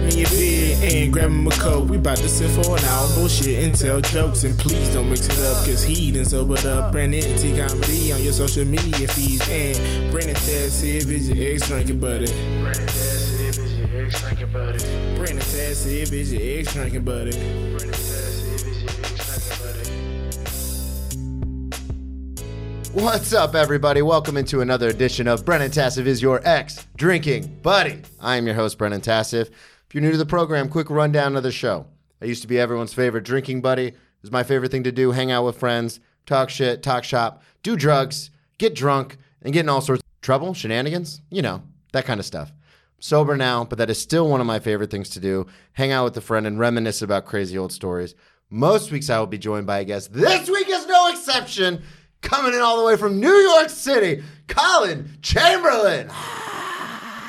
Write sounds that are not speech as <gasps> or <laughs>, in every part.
grab me a beer and grab him a coke. We bout to sit for an hour, bullshit and tell jokes. And please don't mix it up, cause he done sobered up. Brandon T comedy on your social media feeds. And Brandon Taz if it's your ex drinking buddy. Brandon Taz if it's your ex drinking buddy. Brandon Taz if it's your ex drinking buddy. Brandon Taz if it's your ex drinking buddy. What's up, everybody? Welcome into another edition of Brennan Tassif is your ex drinking buddy. I am your host, Brennan Tassif. If you're new to the program, quick rundown of the show. I used to be everyone's favorite drinking buddy. It was my favorite thing to do hang out with friends, talk shit, talk shop, do drugs, get drunk, and get in all sorts of trouble, shenanigans, you know, that kind of stuff. Sober now, but that is still one of my favorite things to do hang out with a friend and reminisce about crazy old stories. Most weeks I will be joined by a guest. This week is no exception. Coming in all the way from New York City, Colin Chamberlain.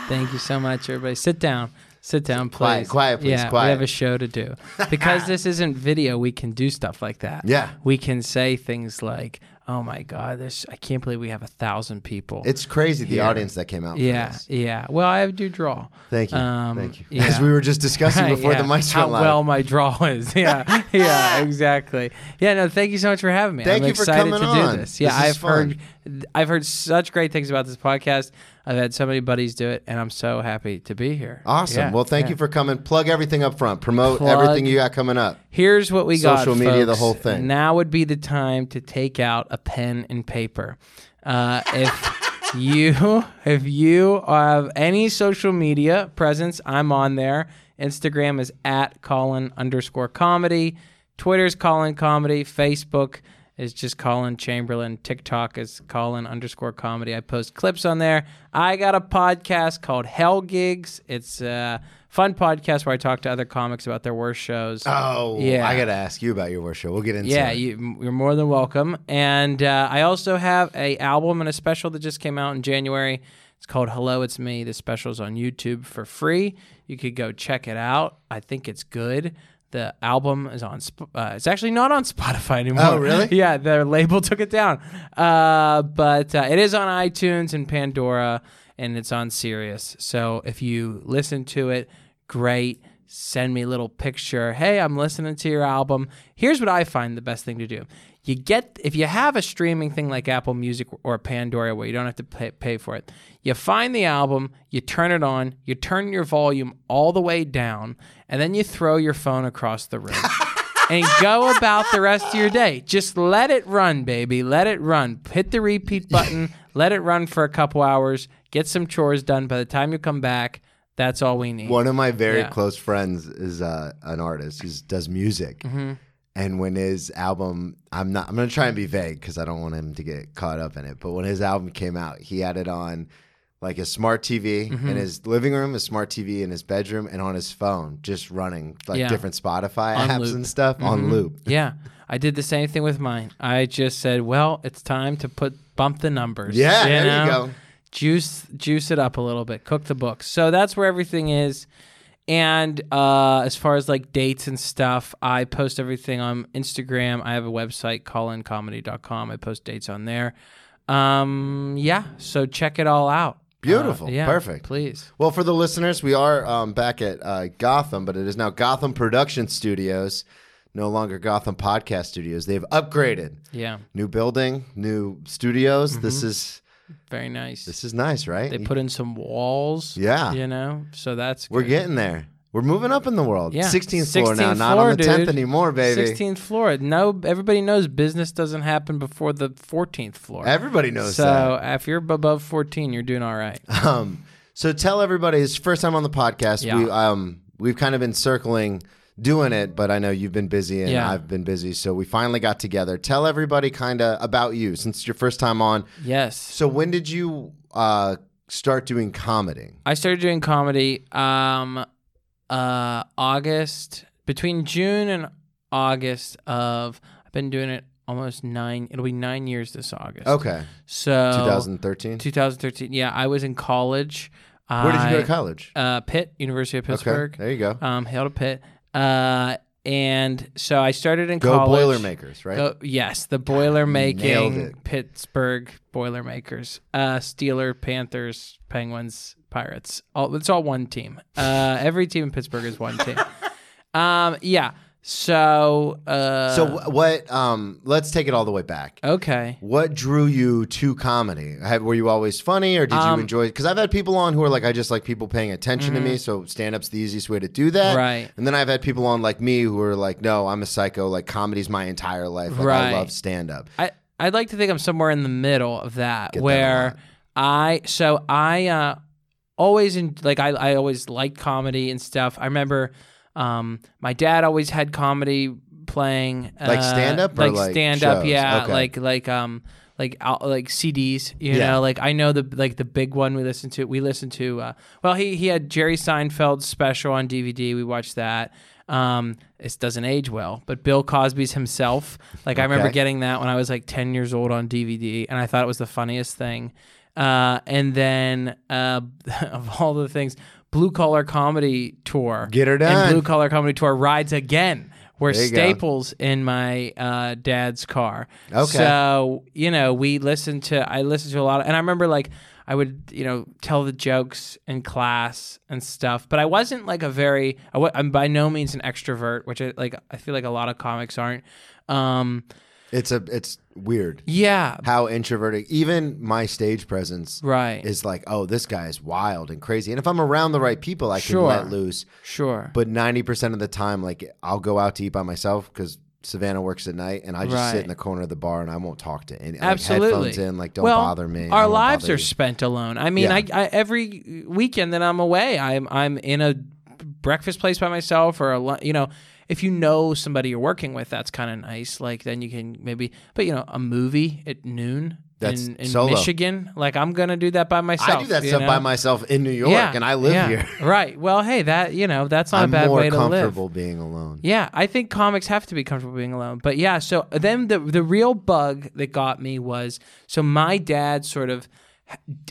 Thank you so much, everybody. Sit down. Sit down, please. Quiet, quiet, please, Yeah, quiet. we have a show to do. Because this <laughs> isn't video, we can do stuff like that. Yeah. We can say things like, "Oh my God, this! I can't believe we have a thousand people." It's crazy the Here. audience that came out. Yeah, yeah. Well, I do draw. Thank you. Um, Thank you. yeah. As we were just discussing <laughs> before yeah. the mics How went live. well my draw is. <laughs> Yeah, yeah, exactly. Yeah, no, thank you so much for having me. Thank I'm you for excited coming to on. do this. Yeah, This is I've heard fun. I've heard such great things about this podcast. I've had so many buddies do it, and I'm so happy to be here. awesome. Yeah, well, thank yeah. you for coming. Plug everything up front. Promote Plug- everything you got coming up. Here's what we got. Social media, the whole thing. Now would be the time to take out a pen and paper. Uh, if <laughs> you if you have any social media presence, I'm on there. Instagram is at Colin underscore comedy. Twitter's Colin comedy. Facebook is just Colin Chamberlain. TikTok is Colin underscore comedy. I post clips on there. I got a podcast called Hell Gigs. It's a fun podcast where I talk to other comics about their worst shows. Oh, Yeah. I got to ask you about your worst show. We'll get into Yeah, it. you, you're more than welcome. And uh, I also have a album and a special that just came out in January. It's called Hello, It's Me. The special's on YouTube for free. You could go check it out. I think it's good. The album is on. Uh, it's actually not on <laughs> Spotify anymore. Oh, really? <laughs> yeah, their label <laughs> took it down. Uh, but uh, it is on iTunes and Pandora, and it's on Sirius. So if you listen to it, great. Send me a little picture. Hey, I'm listening to your album. Here's what I find the best thing to do. You get if you have a streaming thing like Apple Music or Pandora where you don't have to pay, pay for it. You find the album, you turn it on, you turn your volume all the way down, and then you throw your phone across the room. and go about the rest of your day. Just let it run, baby. Let it run. Hit the repeat button. <laughs> let it run for a couple hours. Get some chores done. By the time you come back, that's all we need. One of my very Yeah. close friends is uh, an artist. He does music. Mm-hmm. And when his album, I'm not, I'm going to try and be vague because I don't want him to get caught up in it. But when his album came out, he had it on like a smart TV Mm-hmm. in his living room, a smart TV in his bedroom, and on his phone, just running like Yeah. different Spotify On apps loop. Mm-hmm. and stuff on loop. yeah, I did the same thing with mine. I just said, "Well, it's time to put bump the numbers." Yeah, there you go. Juice juice it up a little bit. Cook the books. So that's where everything is. And uh, as far as like dates and stuff, I post everything on Instagram. I have a website, colincomedy.com. I post dates on there. Um, yeah, so check it all out. Beautiful. Uh, yeah, Perfect. Please. Well, for the listeners, we are um, back at uh, Gotham, but it is now Gotham Production Studios, no longer Gotham Podcast Studios. They've upgraded. Yeah, New building, new studios. This Mm-hmm. is very nice. this is nice, right? They put in some walls. Yeah. You know, so that's We're good. getting there. We're moving up in the world. Yeah. 16th floor now, 16th not floor, on the 10th anymore, baby. 16th floor. No, everybody knows business doesn't happen before the 14th floor. Everybody knows that. so if you're above 14, you're doing all right. <laughs> Um, so tell everybody, it's first time on the podcast. Yeah. We um we've kind of been circling doing it, but I know you've been busy and Yeah. I've been busy, so we finally got together. Tell everybody kind of about you since it's your first time on. Yes. So when did you uh start doing comedy? I started doing comedy um uh August between June and August of I've been doing it almost 9 it'll be 9 years this August. Okay. So 2013. 2013. Yeah, I was in college. Where did you go to college? Uh Pitt, University of Pittsburgh. Okay. There you go. Um hailed to Pitt. Uh and so I started in Go college. Boilermakers, right? Go, yes, the boiler making it. Pittsburgh Boilermakers. Uh, Steeler, Panthers, Penguins, Pirates. All, it's all one team. Uh, every team in Pittsburgh is one team. <laughs> um, yeah. So. Uh, So what? Um, let's take it all the way back. okay. What drew you to comedy? Were you always funny, or did you Um, mm-hmm. enjoy? Because I've had people on who are like, I just like people paying attention to me, so stand up's the easiest way to do that. Right. And then I've had people on like me who are like, no, I'm a psycho. Like comedy's my entire life. Like Right. I love stand up. I I'd like to think I'm somewhere in the middle of that, Get where lot. I so I uh, always in like I I always liked comedy and stuff. I remember um, my dad always had comedy playing Like uh, stand-up or like like stand up, yeah, Okay. like like um like out, like CDs, you Yeah. know, like I know the like the big one we listened to. We listened to uh, well, he he had Jerry Seinfeld's special on DVD. We watched that. Um, this doesn't age well, but Bill Cosby's himself. Like I remember getting that when I was like ten years old on DVD, and I thought it was the funniest thing. Uh, and then uh, <laughs> of all the things, Blue Collar Comedy Tour, Get her done. and. Blue Collar Comedy Tour rides again. Were you go. staples in my uh, dad's car. Okay. So you know, we listened to. I listened to a lot, of, and I remember like I would you know tell the jokes in class and stuff. But I wasn't like a very. I wa- I'm by no means an extrovert, which I like. I feel like a lot of comics aren't. Um, It's a it's weird yeah. how introverted. Even my stage presence Right. is like, oh, this guy is wild and crazy. And if I'm around the right people, I Sure. can let loose. Sure. But ninety percent of the time, like I'll go out to eat by myself because Savannah works at night, and I just Right. sit in the corner of the bar and I won't talk to any. Like, Absolutely. headphones in, like don't well, bother me. Our lives are you. spent alone. I mean, Yeah. I, I every weekend that I'm away, I'm I'm in a breakfast place by myself or a you know. If you know somebody you're working with, that's kind of nice. Like then you can maybe, but you know, a movie at noon That's in, in solo. Michigan. Like I'm gonna do that by myself. I do that stuff know? by myself in New York, and I live yeah. here. <laughs> right. Well, hey, that you know, that's not I'm a bad way to live. More comfortable being alone. Yeah, I think comics have to be comfortable being alone. But yeah, so then the the real bug that got me was so my dad sort of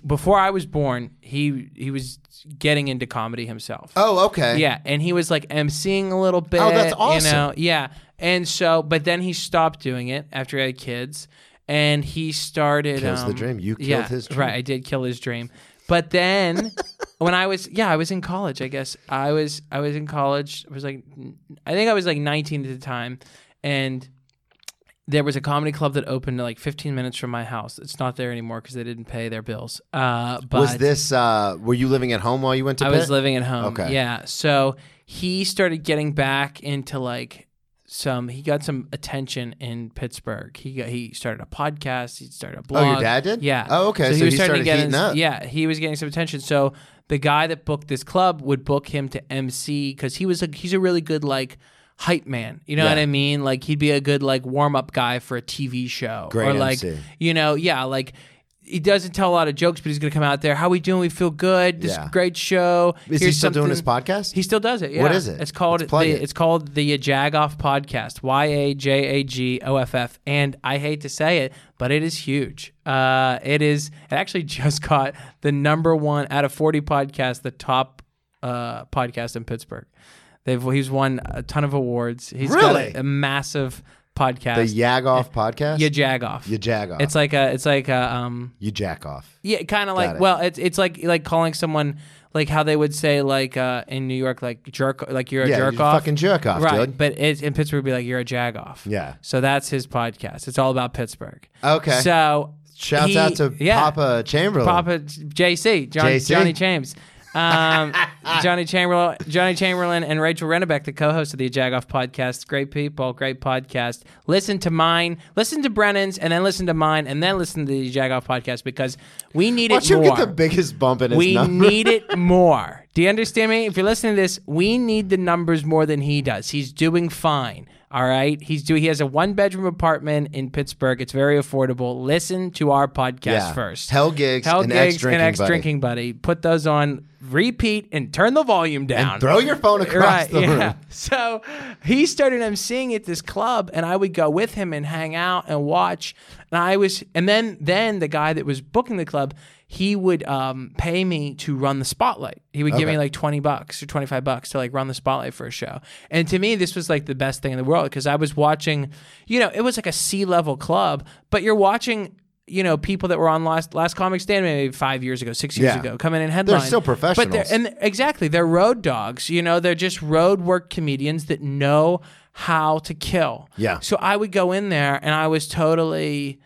before I was born, he he was getting into comedy himself. Oh, okay. Yeah, and he was like emceeing a little bit. Oh, that's You awesome. know, yeah. And so, but then he stopped doing it after he had kids, and he started. Kills the um, dream. You killed yeah, his dream. Right, I did kill his dream. But then, <laughs> when I was yeah, I was in college. I guess I was I was in college. I was like, I think I was like 19 at the time, and there was a comedy club that opened like 15 minutes from my house. It's not there anymore because they didn't pay their bills. Uh, but Was this? uh Were you living at home while you went to? I Pitt? was living at home. Okay. Yeah. So he started getting back into like some. He got some attention in Pittsburgh. He got, he started a podcast. He started a blog. Oh, your dad did? Yeah. Oh, okay. So he was he starting started to get heating in- up. Yeah, he was getting some attention. So the guy that booked this club would book him to MC because he was a he's a really good like hype man. You know Yeah. what I mean? Like he'd be a good like warm up guy for a TV show. Great or like MC. you know, yeah, like he doesn't tell a lot of jokes, but he's gonna come out there. How we doing? We feel good. This Yeah. great show. Is he Here's still doing his podcast? He still does it. Yeah. What is it? It's called the, it. it's called the Jagoff Podcast. Y a j a g o f f. And I hate to say it, but it is huge. Uh, it is. It actually <laughs> just got the number one out of forty podcasts, the top uh, podcast in Pittsburgh. They've he's won a ton of awards. He's Really? got a, a massive podcast. the. Yagoff podcast. you Jagoff. You jag off. It's like a. It's like a. Um, you jack off. yeah, kind of like it. well, it's it's like like calling someone like how they would say like uh, in New York like jerk like you're a Yeah, jerk you off, fucking jerk off, right? dude. But it's, in Pittsburgh, be like you're a jag off. Yeah. So that's his podcast. It's all about Pittsburgh. Okay. So Shouts he- out to yeah, Papa Chamberlain. Papa JC, John, JC? Johnny James. Um, <laughs> Johnny Chamberlain, Johnny Chamberlain, and Rachel Rennebeck, the co-host of the Jagoff podcast. Great people, great podcast. Listen to mine, listen to Brennan's, and then listen to mine, and then listen to the Jagoff podcast because we need it. Watch it more. get the biggest bump in his we number. need it <laughs> more. Do you understand me? If you're listening to this, we need the numbers more than he does. He's doing fine. All right. He's doing he has a one bedroom apartment in Pittsburgh. It's very affordable. Listen to our podcast Yeah. first. Hell gigs Hell and gigs and X Buddy. drinking buddy. Put those on repeat and turn the volume down. and throw your phone across Right, the yeah. room. <laughs> So he started emceeing at this club, and I would go with him and hang out and watch. And I was, and then then the guy that was booking the club, he would um, pay me to run the spotlight. He would give Okay. me like twenty bucks or twenty five bucks to like run the spotlight for a show. And to me, this was like the best thing in the world because I was watching. You know, it was like a C level club, but you're watching you know people that were on last last comic stand maybe five years ago, six years Yeah. ago, come in and headline. still But professionals. they're, and exactly, they're road dogs. You know, they're just road work comedians that know how to kill. Yeah. So I would go in there and I was totally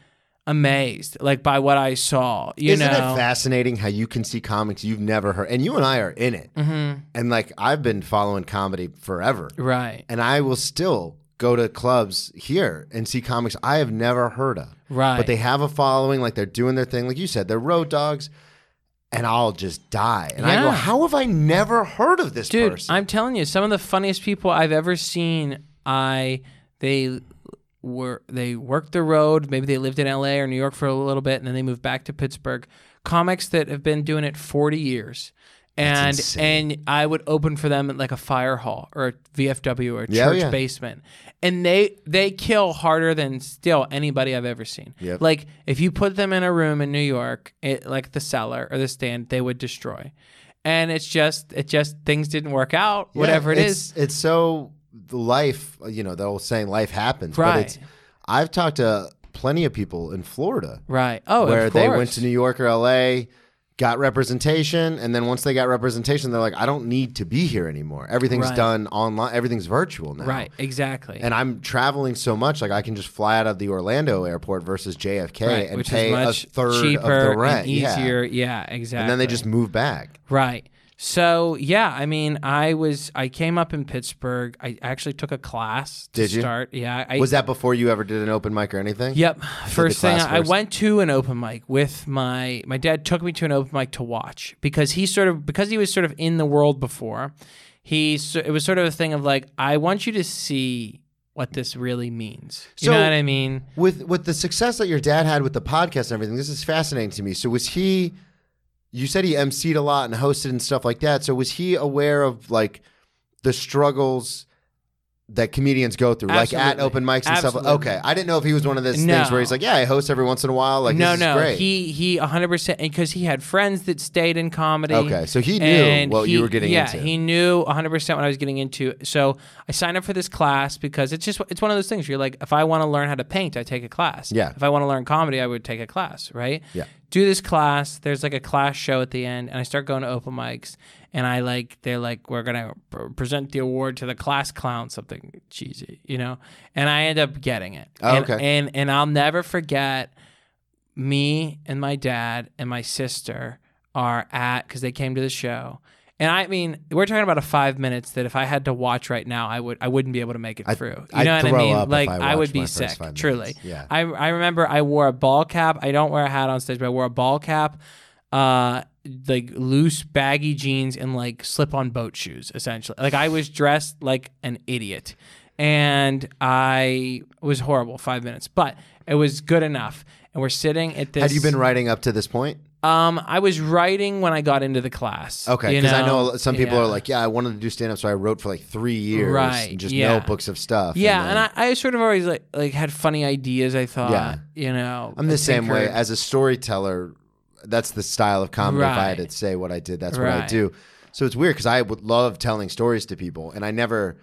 amazed, like by what I saw. You Isn't know, it fascinating how you can see comics you've never heard, and you and I are in it, mm-hmm. and like I've been following comedy forever, right? and I will still go to clubs here and see comics I have never heard of, Right. But they have a following, like they're doing their thing, like you said, they're road dogs, and I'll just die, and I go, how have I never heard of this Dude, person? I'm telling you, some of the funniest people I've ever seen. I they were they worked the road. Maybe they lived in L.A. or New York for a little bit, and then they moved back to Pittsburgh. Comics that have been doing it 40 years. And and I would open for them at like a fire hall or a VFW or a Yeah, church yeah. basement, and they they kill harder than still anybody I've ever seen. Yep. Like if you put them in a room in New York, it, like the cellar or the stand, they would destroy. And it's just it just things didn't work out. Yeah, whatever it it's, is, It's so life, you know, the old saying, life happens. But Right. it's, I've talked to plenty of people in Florida right? Oh, where of they went to New York or LA, got representation, and then once they got representation, they're like, I don't need to be here anymore. Everything's Right. done online, everything's virtual now. Right, exactly. And I'm traveling so much, like I can just fly out of the Orlando airport versus JFK right, and which pay is much a third cheaper of the rent. and easier. Yeah, exactly. And then they just move back. Right. So yeah, I mean, I was I came up in Pittsburgh. I actually took a class to Did you? start. Yeah. I, Was that before you ever did an open mic or anything? Yep. First thing class I went to an open mic with my my dad took me to an open mic to watch because he sort of because he was sort of in the world before. He so- it was sort of a thing of like I want you to see what this really means. You So- know what I mean? with with the success that your dad had with the podcast and everything, this is fascinating to me. So was he? You said he emceed a lot and hosted and stuff like that. So was he aware of like the struggles that comedians go through, like at open mics and stuff? Okay, I didn't know if he was one of those No. things where he's like, yeah, I host every once in a while. Like, no, no, he he 100 percent because he had friends that stayed in comedy. Okay, so he knew what you were getting yeah, into. Yeah, he knew 100 percent what I was getting into. So I signed up for this class because it's just it's one of those things. You're like, if I want to learn how to paint, I take a class. Yeah. If I want to learn comedy, I would take a class. Right. Yeah. Do this class. There's like a class show at the end, and I start going to open mics. And I like, they're like, we're gonna pr- present the award to the class clown, something cheesy, you know. And I end up getting it. Oh, and, okay. and and I'll never forget me and my dad and my sister are at because they came to the show. And I mean, we're talking about a five minutes that if I had to watch right now, I would I wouldn't be able to make it I'd- through. You I'd know what I mean? like I I, would be sick. Truly. Yeah. I I remember I wore a ball cap. I don't wear a hat on stage, but I wore a ball cap, uh, like loose baggy jeans and like slip on boat shoes. Essentially, like I was dressed like an idiot, and I was horrible. Five minutes, but it was good enough. And we're sitting at this. Had you been writing up to this point? Um, I was writing when I got into the class. Okay, because I know some people Yeah. are like, yeah, I wanted to do stand up, so I wrote for like three years, Right, and just yeah. notebooks of stuff. Yeah, then- and I, I sort of always like like had funny ideas. I thought, Yeah. you know, I'm the same way as a storyteller. That's the style of comedy. If I had to say what I did, that's what I Right. do. So it's weird because I would love telling stories to people, and I never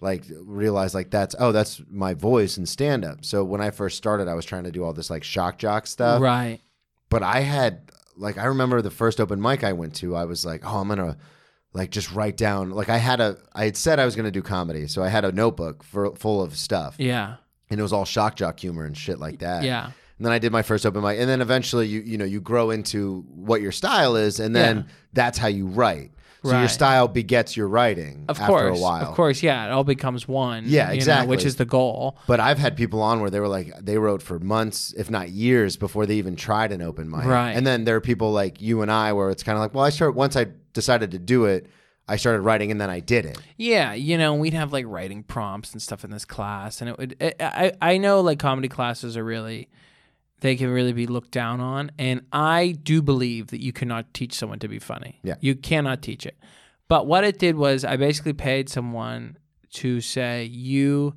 like realized like that's oh that's my voice in stand up. So when I first started, I was trying to do all this like shock jock stuff, right. but I had like I remember the first open mic I went to, I was like, oh, I'm gonna like just write down like I had a I had said I was gonna do comedy, so I had a notebook for, full of stuff, Yeah, and it was all shock jock humor and shit like that. yeah, And then I did my first open mic, and then eventually you you know you grow into what your style is, and then Yeah. that's how you write. So your style begets your writing of after course, a while. of course, yeah. It all becomes one. Yeah, you know, exactly. which is the goal. But I've had people on where they were like they wrote for months, if not years, before they even tried an open mic. Right. And then there are people like you and I where it's kind of like, well, I start once I decided to do it, I started writing and then I did it. Yeah, you know, we'd have like writing prompts and stuff in this class, and it would. I I, I know like comedy classes are really, they can really be looked down on, and I do believe that you cannot teach someone to be funny. Yeah. you cannot teach it. But what it did was I basically paid someone to say you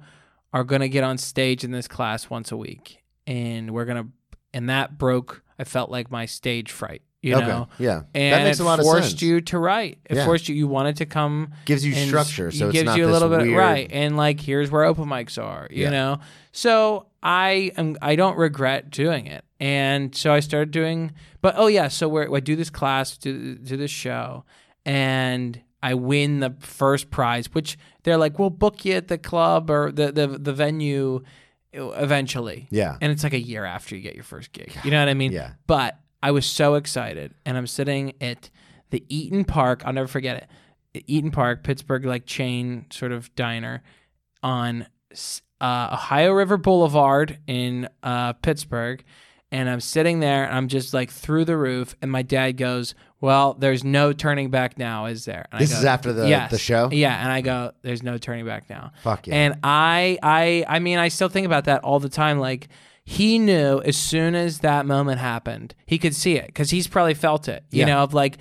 are going to get on stage in this class once a week, and we're gonna, and that broke. I felt like my stage fright. You okay. know. Yeah. And that makes it a lot of forced sense. you to write. It Yeah. forced you. You wanted to come Gives you structure, so it it's gives not you a little bit weird- right and like here's where open mics are you Yeah. know so i am i don't regret doing it And so I started doing, but oh yeah, so we're, I do this class, do, do this show, and I win the first prize, which they're like, we'll book you at the club or the, the, the venue eventually. Yeah. And it's like a year after you get your first gig. You know what I mean? Yeah. But I was so excited, and I'm sitting at the Eat'n Park. I'll never forget it. Eat'n Park, Pittsburgh, like chain sort of diner on uh, Ohio River Boulevard in uh, Pittsburgh. And I'm sitting there and I'm just like through the roof. And my dad goes, Well, there's no turning back now, is there? And I This go, is after the "Yes." the show. Yeah. And I go, There's no turning back now. Fuck yeah. And I, I, I mean, I still think about that all the time. Like he knew as soon as that moment happened, he could see it because he's probably felt it. You Yeah. know, of like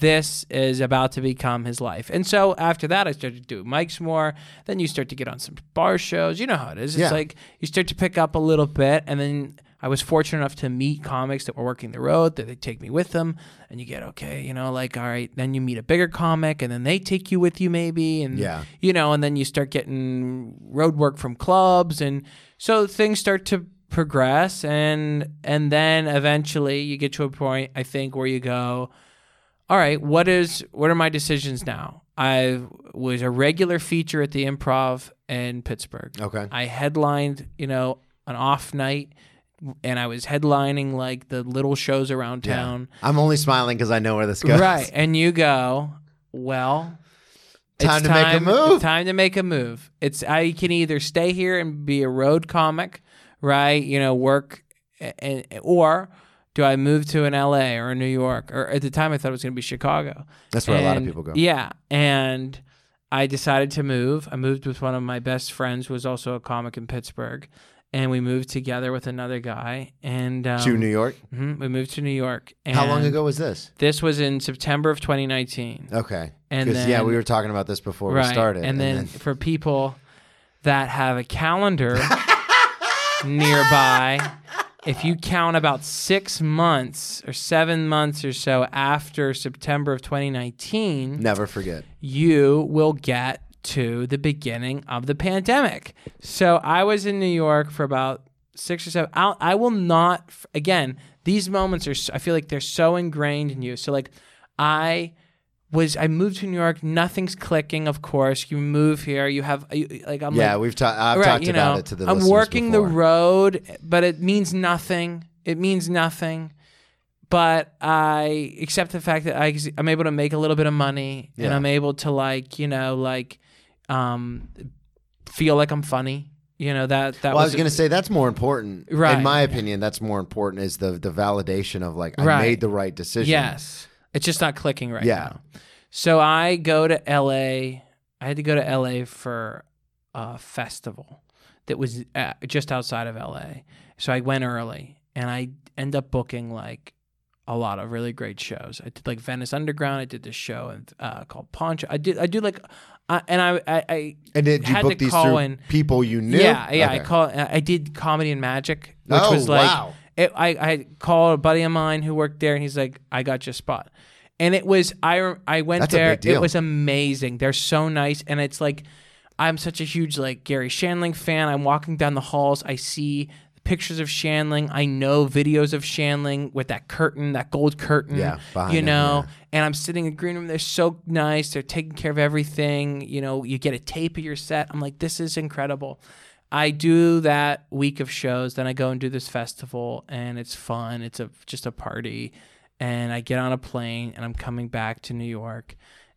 this is about to become his life. And so after that, I started to do mics more. Then you start to get on some bar shows. You know how it is. It's Yeah. like you start to pick up a little bit, and then. I was fortunate enough to meet comics that were working the road, that they take me with them, and you get okay, you know, like all right. Then you meet a bigger comic, and then they take you with you maybe, and Yeah. you know, and then you start getting road work from clubs, and so things start to progress, and and then eventually you get to a point I think where you go, all right, what is what are my decisions now? I was a regular feature at the Improv in Pittsburgh. Okay. I headlined, you know, an off night, and I was headlining like the little shows around Yeah. town. I'm only smiling because I know where this goes. Right. And you go, well, Time to make a move. Time to make a move. It's I can either stay here and be a road comic, right? You know, work, and, or do I move to an LA or a New York? Or at the time, I thought it was going to be Chicago. That's where a lot of people go. Yeah, and I decided to move. I moved with one of my best friends, who was also a comic in Pittsburgh, and we moved together with another guy. And um, To New York. mhm, we moved to New York. How long ago was this? This was in September of 2019. Okay. And 'Cause, yeah, we were talking about this before right. we started. And, then, for people that have a calendar <laughs> nearby, if you count about six months or seven months or so after September of 2019, never forget. you will get to the beginning of the pandemic. So I was in New York for about six or seven. I'll, I will not, again, these moments are, I feel like they're so ingrained in you. So, like, I was, I moved to New York, nothing's clicking, of course. You move here, you have, you- like, I'm yeah, like, we've talked. I've right, talked you about it to the. I'm working the road, but it means nothing. It means nothing. But I accept the fact that I, I'm able to make a little bit of money, and I'm able to like, you know, like, um, feel like I'm funny. You know that that Well, I was, was going to say that's more important. Right. In my opinion, that's more important is the the validation of like I Right. made the right decision. Yes, it's just not clicking right Yeah. now. So I go to LA. I had to go to LA for a festival that was uh, just outside of LA. So I went early, and I end up booking like a lot of really great shows. I did like Venice Underground. I did this show uh, called Poncho. I did I do like, uh, and I I, I And did you Had book to these call in- people you knew? Yeah, yeah. I call. I did comedy and magic, which Oh, was like, wow. It, I I called a buddy of mine who worked there, and he's like, I got your spot, and it was I I went That's a there. big deal. It was amazing. They're so nice, and it's like I'm such a huge like Garry Shandling fan. I'm walking down the halls, I see pictures of Shandling. I know videos of Shandling with that curtain, that gold curtain. Yeah, behind you him, know yeah. and I'm sitting in the green room. They're so nice. They're taking care of everything. You know, you get a tape of your set. I'm like, this is incredible. I do that week of shows, then I go and do this festival, and it's fun. It's a just a party, and I get on a plane, and I'm coming back to New York,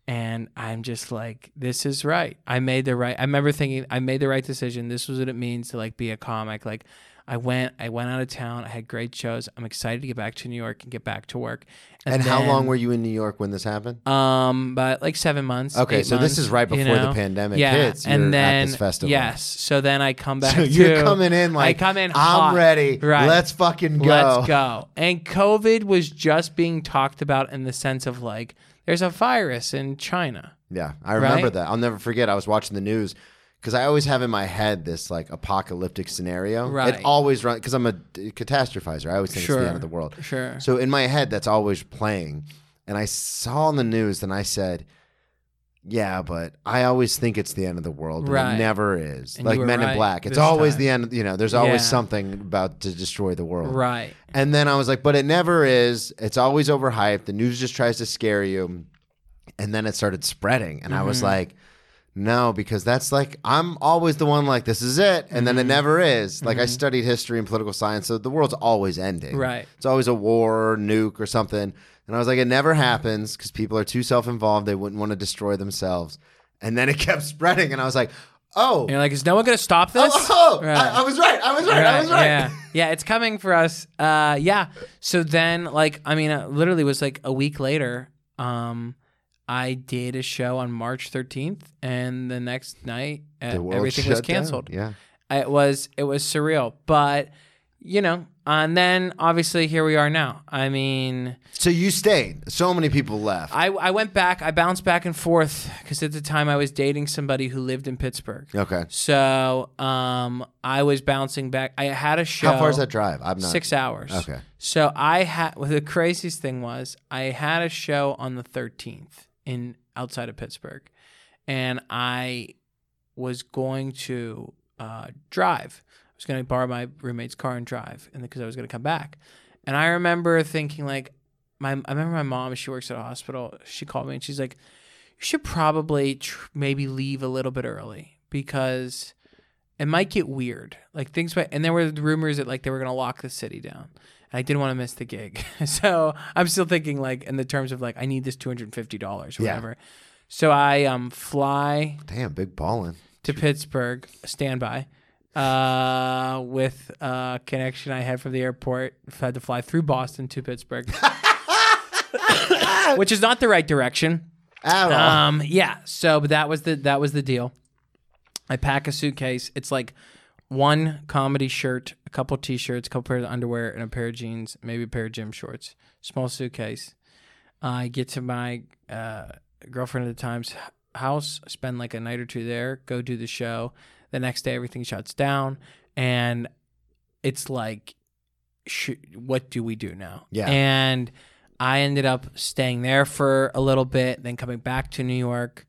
and I'm just like, this is right. I made the right. I remember thinking, I made the right decision. This was what it means to like be a comic. Like, I went, I went out of town. I had great shows. I'm excited to get back to New York and get back to work. And how then- long were you in New York when this happened? um, but like seven months. Okay, so this is right you before the pandemic yeah. hits. You're and then at this festival. yes, so then I come back. So you're to- coming in like I come in. I'm ready. Right. Let's fucking go. Let's go. And COVID was just being talked about in the sense of like, there's a virus in China. Yeah, I remember Right? that. I'll never forget. I was watching the news because I always have in my head this like apocalyptic scenario. Right. It always runs because I'm a d- catastrophizer. I always think it's the end of the world. Sure. So in my head, that's always playing. And I saw on the news, and I said, yeah, but I always think it's the end of the world, Right. it never is. And like Men in Black, it's always time. the end. You know, there's always Yeah. something about to destroy the world. Right. And then I was like, but it never is. It's always overhyped. The news just tries to scare you. And then it started spreading. And I was Mm-hmm. like, no, because that's like, I'm always the one like, this is it. And then it Mm-hmm. never is. Like, I studied history and political science. So the world's always ending. Right. It's always a war or nuke or something. And I was like, it never happens because people are too self involved. They wouldn't want to destroy themselves. And then it <laughs> kept spreading. And I was like, oh, And you're like, is no one going to stop this? oh, Right. I, I was right. I was right. I was right. Yeah, yeah, it's coming for us. Uh, yeah. So then, like, I mean, uh, literally was like a week later. Um, I did a show on March 13th, and the next night, uh, The everything was shut down. canceled. Yeah. It was it was surreal, but you know, and then obviously here we are now. I mean, So you stayed. So many people left. I I went back, I bounced back and forth because at the time I was dating somebody who lived in Pittsburgh. okay. So um, I was bouncing back. I had a show. How far is that drive? I'm not. Six hours. Okay. So I had. Well, the craziest thing was I had a show on the 13th in outside of Pittsburgh, and I was going to uh, drive. I was going to borrow my roommate's car and drive, and because I was going to come back. And I remember thinking like, my I remember my mom. She works at a hospital. She called me and she's like, "You should probably tr- maybe leave a little bit early because." it might get weird. Like things might, and there were rumors that like they were gonna lock the city down. I didn't want to miss the gig, <laughs> so I'm still thinking like in the terms of like I need this two hundred and fifty dollars, or Yeah. whatever. So I um fly Damn, big ballin'. to Pittsburgh, standby, uh, with a connection I had from the airport. Had to fly through Boston to Pittsburgh, <laughs> which is not the right direction. At all. Um, yeah. So, but that was the that was the deal. I pack a suitcase. It's like one comedy shirt, a couple t-shirts, a couple pairs of underwear, and a pair of jeans, maybe a pair of gym shorts. Small suitcase. I get to my uh, girlfriend at the time's house, spend like a night or two there, go do the show. The next day, everything shuts down, and it's like, sh- what do we do now? Yeah. And I ended up staying there for a little bit, then coming back to New York,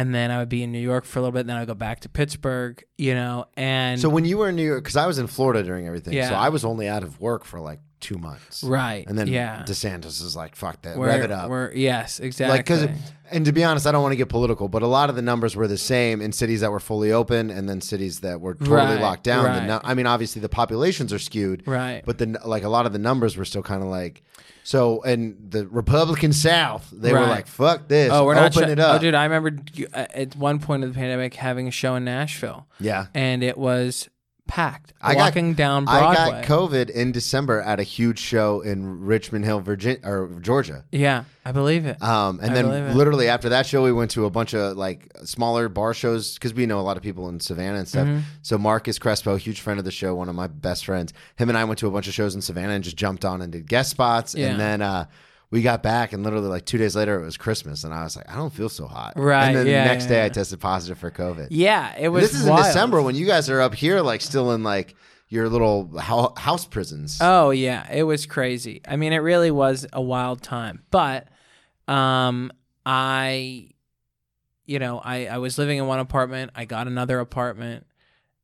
and then I would be in New York for a little bit, and then I would go back to Pittsburgh, you know, and so when you were in New York, because I was in Florida during everything, so I was only out of work for like two months. right, And then yeah, DeSantis is like, fuck that, we're, rev it up. we're yes, exactly, Like, because, and to be honest, I don't want to get political, but a lot of the numbers were the same in cities that were fully open and then cities that were totally Right, locked down. Right. I mean, obviously the populations are skewed, right, but then like a lot of the numbers were still kind of like, so and the Republican South, they were like, fuck this, oh, we're not open it up. Oh, dude, I remember uh, at one point of the pandemic having a show in Nashville, yeah. and it was packed. I got- down Broadway. I got COVID in December at a huge show in Richmond Hill, Virginia or Georgia. yeah, I believe it. Um, and I then it. literally after that show, we went to a bunch of like smaller bar shows because we know a lot of people in Savannah and stuff. Mm-hmm. So Marcus Crespo, huge friend of the show, one of my best friends, him and I went to a bunch of shows in Savannah and just jumped on and did guest spots. Yeah. And then uh, we got back, and literally like two days later, it was Christmas, and I was like, I don't feel so hot. Right, And then yeah, the next yeah, day, I tested positive for COVID. yeah, it was. this is wild. in December when you guys are up here, like still in like your little house prisons. Oh yeah, it was crazy. I mean, it really was a wild time. But um I you know, I I was living in one apartment, I got another apartment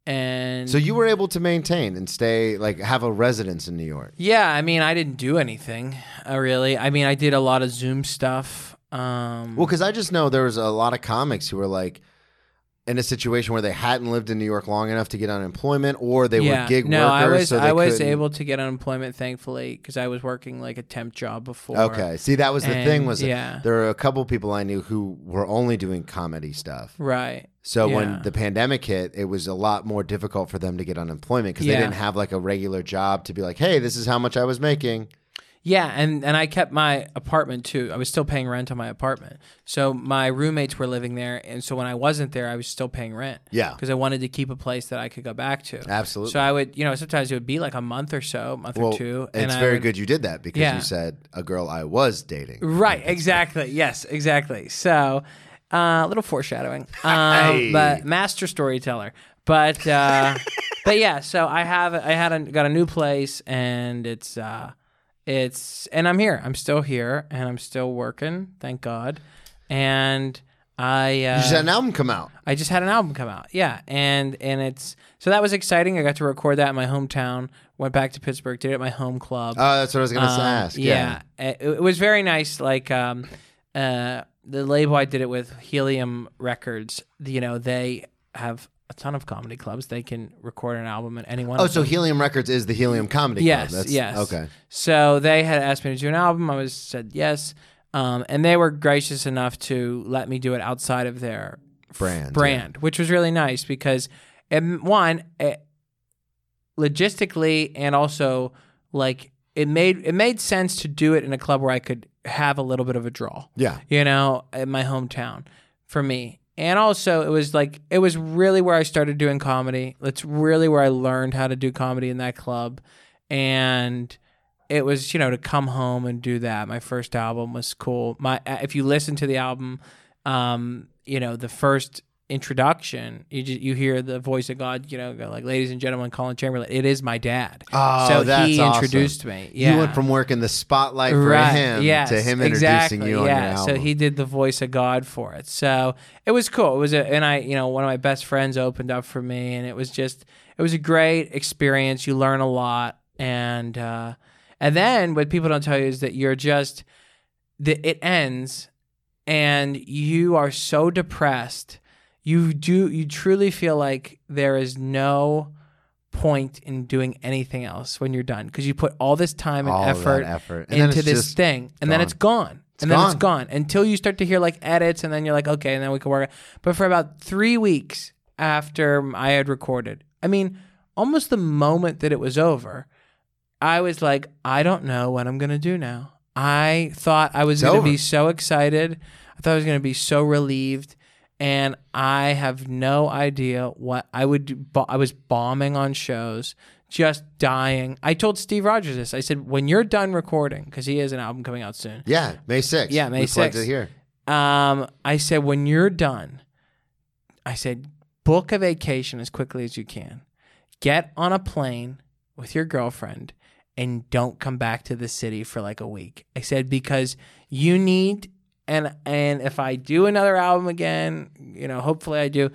and so you were able to maintain and stay, like, have a residence in New York. yeah, I mean, I didn't do anything uh, really. I mean, I did a lot of Zoom stuff. Um Well, because I just know there was a lot of comics who were like in a situation where they hadn't lived in New York long enough to get unemployment, or they yeah, were gig no, workers. I was so I was couldn't- able to get unemployment thankfully because I was working like a temp job before. Okay, see, that was the thing. Was yeah. there were a couple people I knew who were only doing comedy stuff. Right. So Yeah. when the pandemic hit, it was a lot more difficult for them to get unemployment because they didn't have like a regular job to be like, hey, this is how much I was making. Yeah, and and I kept my apartment too. I was still paying rent on my apartment. So my roommates were living there, and so when I wasn't there, I was still paying rent. Yeah. because I wanted to keep a place that I could go back to. Absolutely. So I would, you know, sometimes it would be like a month or so, month well, or two. it's very would- good you did that because Yeah. you said a girl I was dating. Right, <laughs> exactly. Yes, exactly. So, uh, a little foreshadowing, <laughs> um, Hey. but master storyteller. But uh, <laughs> but yeah, so I have I had a, got a new place, and it's uh, it's and I'm here. I'm still here, and I'm still working. Thank God. And I uh, You just had an album come out. I just had an album come out. Yeah, and and it's so that was exciting. I got to record that in my hometown. Went back to Pittsburgh, did it at my home club. Oh, that's what I was gonna Um, ask. Yeah, It, it was very nice. Like um, uh, the label I did it with, Helium Records. You know, they have a ton of comedy clubs. They can record an album at any one. Oh, so them. Helium Records is the Helium Comedy Yes, Club. That's, yes. Okay. So they had asked me to do an album. I was said yes, um, and they were gracious enough to let me do it outside of their Brand. brand, which was really nice because, um, one, it, logistically and also like it made it made sense to do it in a club where I could have a little bit of a draw Yeah. you know, in my hometown for me. And also, it was like, it was really where I started doing comedy. It's really where I learned how to do comedy in that club. And it was, you know, to come home and do that. My first album was cool. My, uh, if you listen to the album, um, you know, the first introduction, you just, you hear the voice of God, you know, go like, ladies and gentlemen, Colin Chamberlain, it is my dad. Oh, so that's he awesome. introduced me. Yeah. You went from working the spotlight for Right, him yes, to him introducing exactly, you on yeah. So he did the voice of God for it. So it was cool. It was a, and I, you know, one of my best friends opened up for me, and it was just, it was a great experience. You learn a lot, and uh, and then what people don't tell you is that you're just, that it ends, and you are so depressed. You do, you truly feel like there is no point in doing anything else when you're done because you put all this time and All effort effort. And into this thing, and then gone. it's gone. and then it's gone. gone until you start to hear like edits, and then you're like, okay, and then we can work. But for about three weeks after I had recorded, I mean, almost the moment that it was over, I was like, I don't know what I'm gonna do now. I thought I was gonna be so excited. I thought I was gonna be so relieved. And I have no idea what I would do. I was bombing on shows, just dying. I told Steve Rogers this. I said, when you're done recording, because he has an album coming out soon. yeah, May 6th. Yeah, May we plugged 6th. it here. Um, I said, when you're done, I said, book a vacation as quickly as you can. Get on a plane with your girlfriend and don't come back to the city for like a week. I said, because you need, and, and if I do another album again, you know, hopefully I do,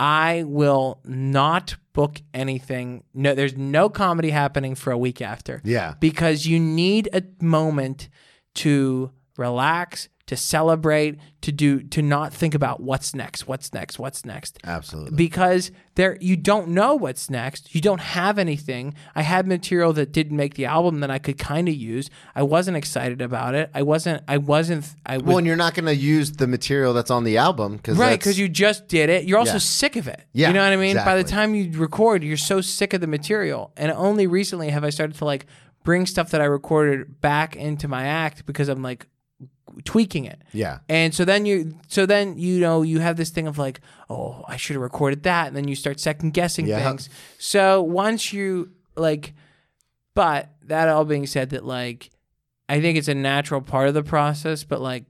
I will not book anything. No, there's no comedy happening for a week after Yeah. because you need a moment to relax, to celebrate, to do to not think about what's next, what's next, what's next. Absolutely. Because there you don't know what's next. You don't have anything. I had material that didn't make the album that I could kind of use. I wasn't excited about it. I wasn't I wasn't I was well, and you're not going to use the material that's on the album because Right, because you just did it. You're also Yeah. sick of it. Yeah, you know what I mean. By the time you record, you're so sick of the material. And only recently have I started to like bring stuff that I recorded back into my act because I'm like tweaking it. Yeah. And so then you, so then you know you have this thing of like, oh, I should have recorded that, and then you start second guessing Yeah. things. So once you like, but that all being said, that like, I think it's a natural part of the process. But like,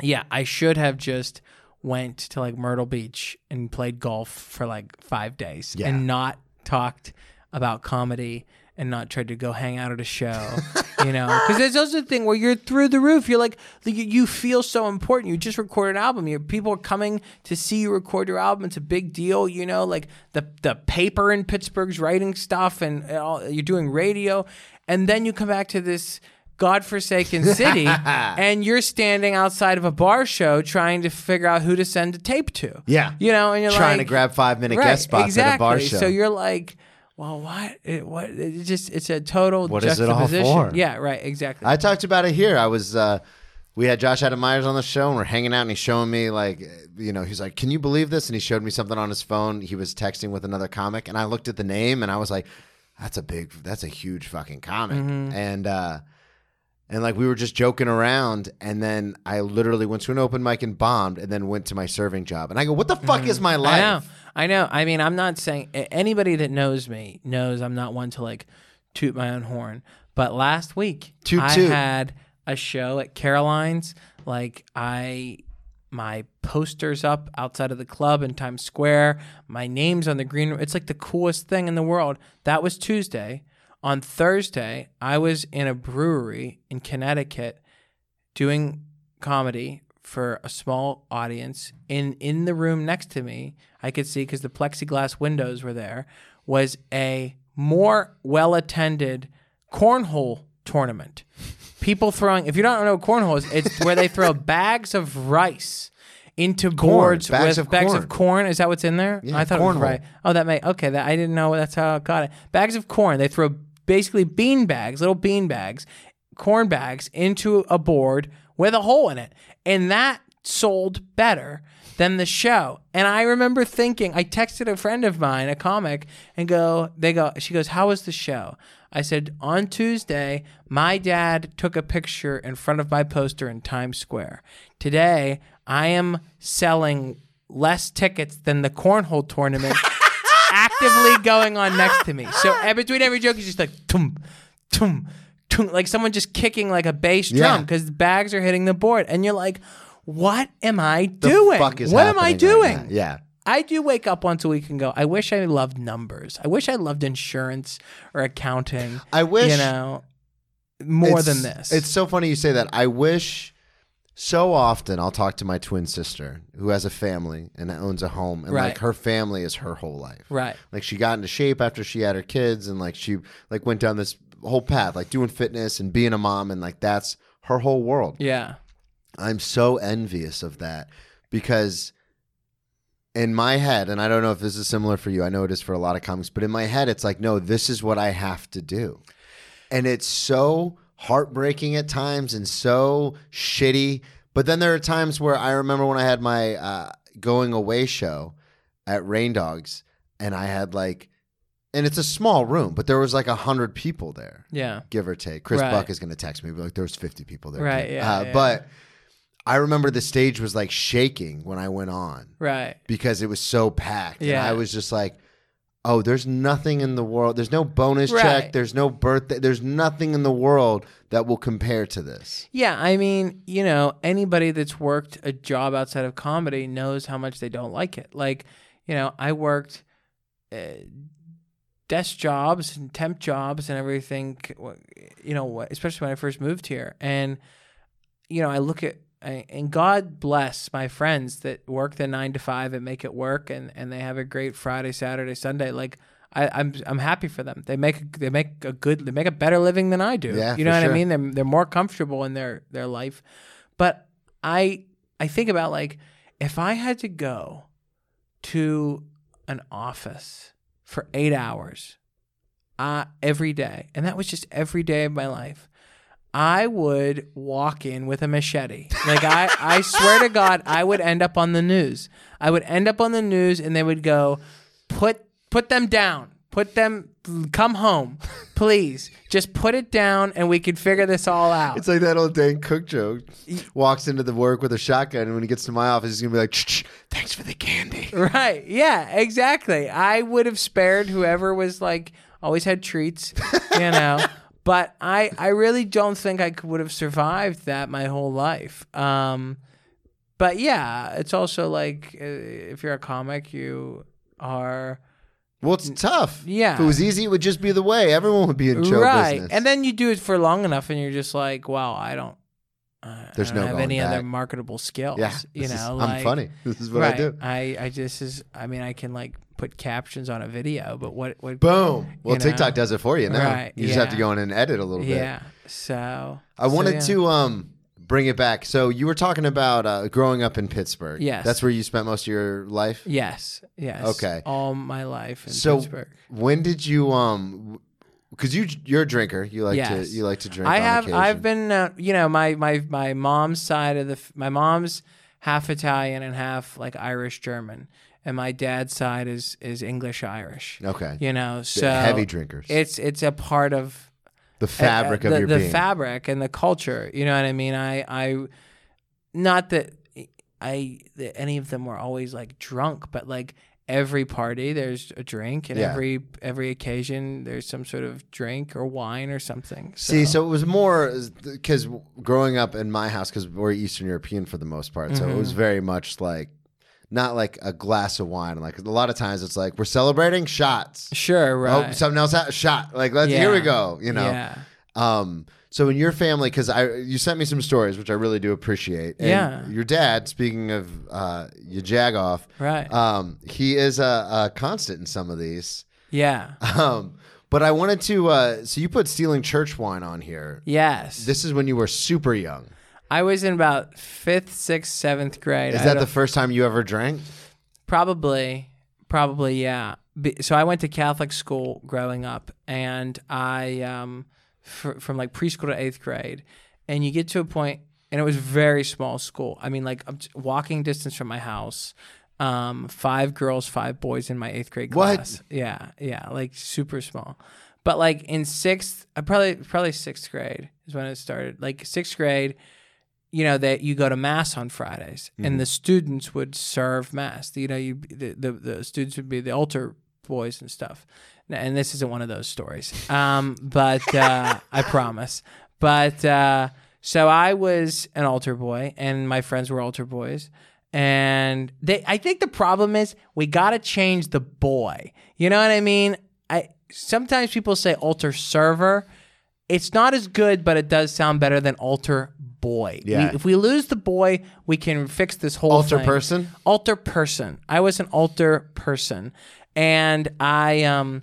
yeah, I should have just went to like Myrtle Beach and played golf for like five days Yeah. and not talked about comedy and not tried to go hang out at a show, <laughs> you know? Because there's also the thing where you're through the roof. You're like, you- feel so important. You just recorded an album. You people are coming to see you record your album. It's a big deal, you know. Like the the paper in Pittsburgh's writing stuff, and, and all, you're doing radio, and then you come back to this godforsaken <laughs> city, and you're standing outside of a bar show trying to figure out who to send a tape to. Yeah. you know, and you're Trying like, to grab five minute right, guest spots exactly. at a bar show. So you're like, well, what? It, what? It just it's a total What is it all juxtaposition. for? Yeah, right. Exactly. I talked about it here. I was, uh, we had Josh Adam Meyers on the show, and we're hanging out, and he's showing me like, you know, he's like, "Can you believe this?" And he showed me something on his phone. He was texting with another comic, and I looked at the name, and I was like, "That's a big, that's a huge fucking comic." Mm-hmm. And uh, and like we were just joking around, and then I literally went to an open mic and bombed, and then went to my serving job, and I go, "What the fuck is my life?" I know. I mean, I'm not saying anybody that knows me knows I'm not one to like toot my own horn. But last week, Toot, I toot. had a show at Caroline's. Like I, my posters up outside of the club in Times Square. My name's on the green. room. It's like the coolest thing in the world. That was Tuesday. On Thursday, I was in a brewery in Connecticut doing comedy for a small audience in in the room next to me. I could see because the plexiglass windows were there. Was a more well attended cornhole tournament. People throwing. If you don't know what cornhole is, it's where they throw <laughs> bags of rice into boards bags with of bags corn. of corn. Is that what's in there? Yeah, I thought it was right. Oh, that may okay. That I didn't know. That's how I got it. Bags of corn. They throw basically bean bags, little bean bags, corn bags into a board with a hole in it, and that sold better than the show. And I remember thinking, I texted a friend of mine, a comic, and go, they go, she goes, how was the show? I said, on Tuesday, my dad took a picture in front of my poster in Times Square. Today, I am selling less tickets than the cornhole tournament <laughs> actively going on next to me. So between every joke, he's just like, tum, tum, like someone just kicking like a bass drum because the bags are hitting the board. And you're like, what am I doing? what am I happening right doing? Yeah. I do wake up once a week and go, I wish I loved numbers. I wish I loved insurance or accounting. I wish you know, more than this. It's so funny you say that. I wish so often I'll talk to my twin sister who has a family and owns a home and Right. like her family is her whole life. right. Like she got into shape after she had her kids and like she like went down this whole path like doing fitness and being a mom and like that's her whole world. Yeah. I'm so envious of that because in my head, and I don't know if this is similar for you, I know it is for a lot of comics, but in my head, it's like, no, this is what I have to do. And it's so heartbreaking at times and so shitty. But then there are times where I remember when I had my uh, going away show at Rain Dogs, and I had like, and it's a small room, but there was like a hundred people there Yeah. give or take. Chris Right. Buck is going to text me, be like, "There's 50 people there." Right, yeah, Uh, yeah. But I remember the stage was like shaking when I went on Right. because it was so packed. And Yeah. I was just like, "Oh, there's nothing in the world. There's no bonus Right. check. There's no birthday. There's nothing in the world that will compare to this." Yeah, I mean, you know, anybody that's worked a job outside of comedy knows how much they don't like it. Like, you know, I worked uh, desk jobs and temp jobs and everything, you know, especially when I first moved here. And, you know, I look at, I, and God bless my friends that work the nine to five and make it work and, and they have a great Friday, Saturday, Sunday. Like, I, I'm I'm happy for them. They make they make a good they make a better living than I do. Yeah, you know what sure. I mean? They're they're more comfortable in their their life. But I I think about like if I had to go to an office for eight hours uh, every day, and that was just every day of my life, I would walk in with a machete. Like I, I swear to God, I would end up on the news. I would end up on the news, and they would go, "Put, put them down. Put them. Come home, <laughs> please. Just put it down, and we can figure this all out." It's like that old Dane Cook joke. Walks into the work with a shotgun, and when he gets to my office, he's gonna be like, "Shh, shh, "Thanks for the candy." <laughs> Right. Yeah, exactly. I would have spared whoever was like always had treats, you <laughs> know. but I I really don't think I could, would have survived that my whole life. Um but yeah, it's also like uh, if you're a comic, you are Well, it's tough. Yeah. If it was easy, it would just be the way. Everyone would be in show right. business. And then you do it for long enough and you're just like, wow, I don't uh, There's I don't no have any other marketable skills. yeah, you this is- know, I'm like- funny. <laughs> This is what right. I do. I, I just is I mean I can like put captions on a video, but what what Boom. Well, know? TikTok does it for you now. Right, You just have to go in and edit a little bit. Yeah. So I wanted yeah. to um bring it back. So you were talking about uh, growing up in Pittsburgh. Yes. That's where you spent most of your life. Yes. Yes. Okay. All my life in so Pittsburgh. when did you um? Because you you're a drinker. You like Yes. to you like to drink. I have occasion. I've been uh, you know my my my mom's side of the f- my mom's half Italian and half like Irish German and my dad's side is is English Irish. okay. You know, so heavy drinkers. It's it's a part of the fabric uh, of your the being. fabric and the culture. You know what I mean? I I not that I that any of them were always like drunk, but like every party there's a drink and Yeah. every every occasion there's some sort of drink or wine or something. See, so it was more because growing up in my house, because we're Eastern European for the most part, so it Mm-hmm. was very much like not like a glass of wine. Like a lot of times, it's like we're celebrating shots. sure, Oh, right. something else, shot. Like let's here we go. You know. Yeah. Um. So in your family, because I you sent me some stories, which I really do appreciate. And Yeah. Your dad, speaking of uh, you jag off, Right. Um, he is a, a constant in some of these. yeah. Um, but I wanted to. Uh, so you put stealing church wine on here. Yes. This is when you were super young. I was in about fifth, sixth, seventh grade. Is I that don't- the first time you ever drank? Probably, probably, yeah. Be- So I went to Catholic school growing up, and I um, fr- from like preschool to eighth grade, and you get to a point, and it was very small school. I mean, like I'm t- walking distance from my house. Um, five girls, five boys in my eighth grade What? class. Yeah, yeah, like super small. But like in sixth, uh, probably probably sixth grade is when it started. Like sixth grade, you know that you go to mass on Fridays, and the students would serve mass. You know, you the, the the students would be the altar boys and stuff. And this isn't one of those stories, um, but uh, I <laughs> promise. But uh, so I was an altar boy, and my friends were altar boys. And they, I think the problem is we got to change the boy. You know what I mean? I sometimes people say altar server. It's not as good, but it does sound better than altar boy. We- if we lose the boy, we can fix this whole alter thing. person? Alter person. I was an alter person, and I um,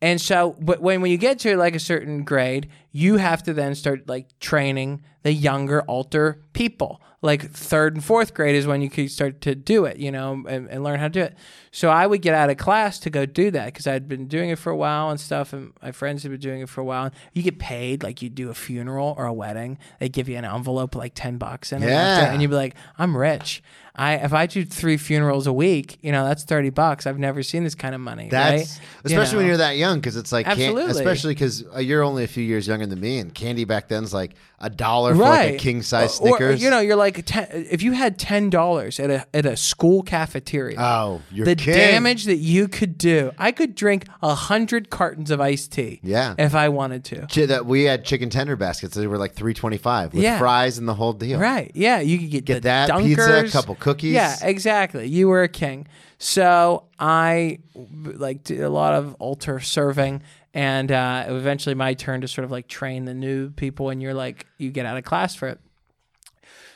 and so but when when you get to like a certain grade, you have to then start like training the younger alter people. Like third and fourth grade is when you could start to do it, you know, and, and learn how to do it. So I would get out of class to go do that because I'd been doing it for a while and stuff, and my friends had been doing it for a while. You get paid like you do a funeral or a wedding. They give you an envelope like ten bucks in it, Yeah. and you'd be like, "I'm rich." I if I do three funerals a week, you know, that's thirty bucks. I've never seen this kind of money. That's right? especially You when you're that young, because it's like, Absolutely. especially because uh, you're only a few years younger than me, and candy back then's like a dollar for like a king size Snickers. Or, you know, you're like ten, if you had ten dollars at a at a school cafeteria. oh, you're the king. damage that you could do. I could drink a hundred cartons of iced tea. Yeah. If I wanted to. Chi- that we had chicken tender baskets. They were like three twenty five with Yeah. fries and the whole deal. Right. Yeah. You could get, Get that, dunkers. pizza, a couple cookies. Yeah, exactly. You were a king. So I like did a lot of altar serving, and uh, eventually my turn to sort of like train the new people, and you're like you get out of class for it.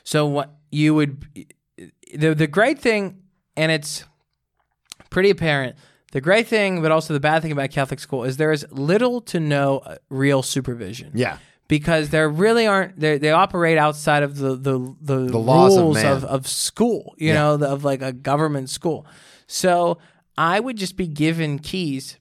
So what you would the the great thing, and it's pretty apparent. The great thing, but also the bad thing about Catholic school is there is little to no uh, real supervision Yeah. Because there really aren't they they operate outside of the the the, The laws rules man. of, of school you know the, of like a government school. So i would just be given keys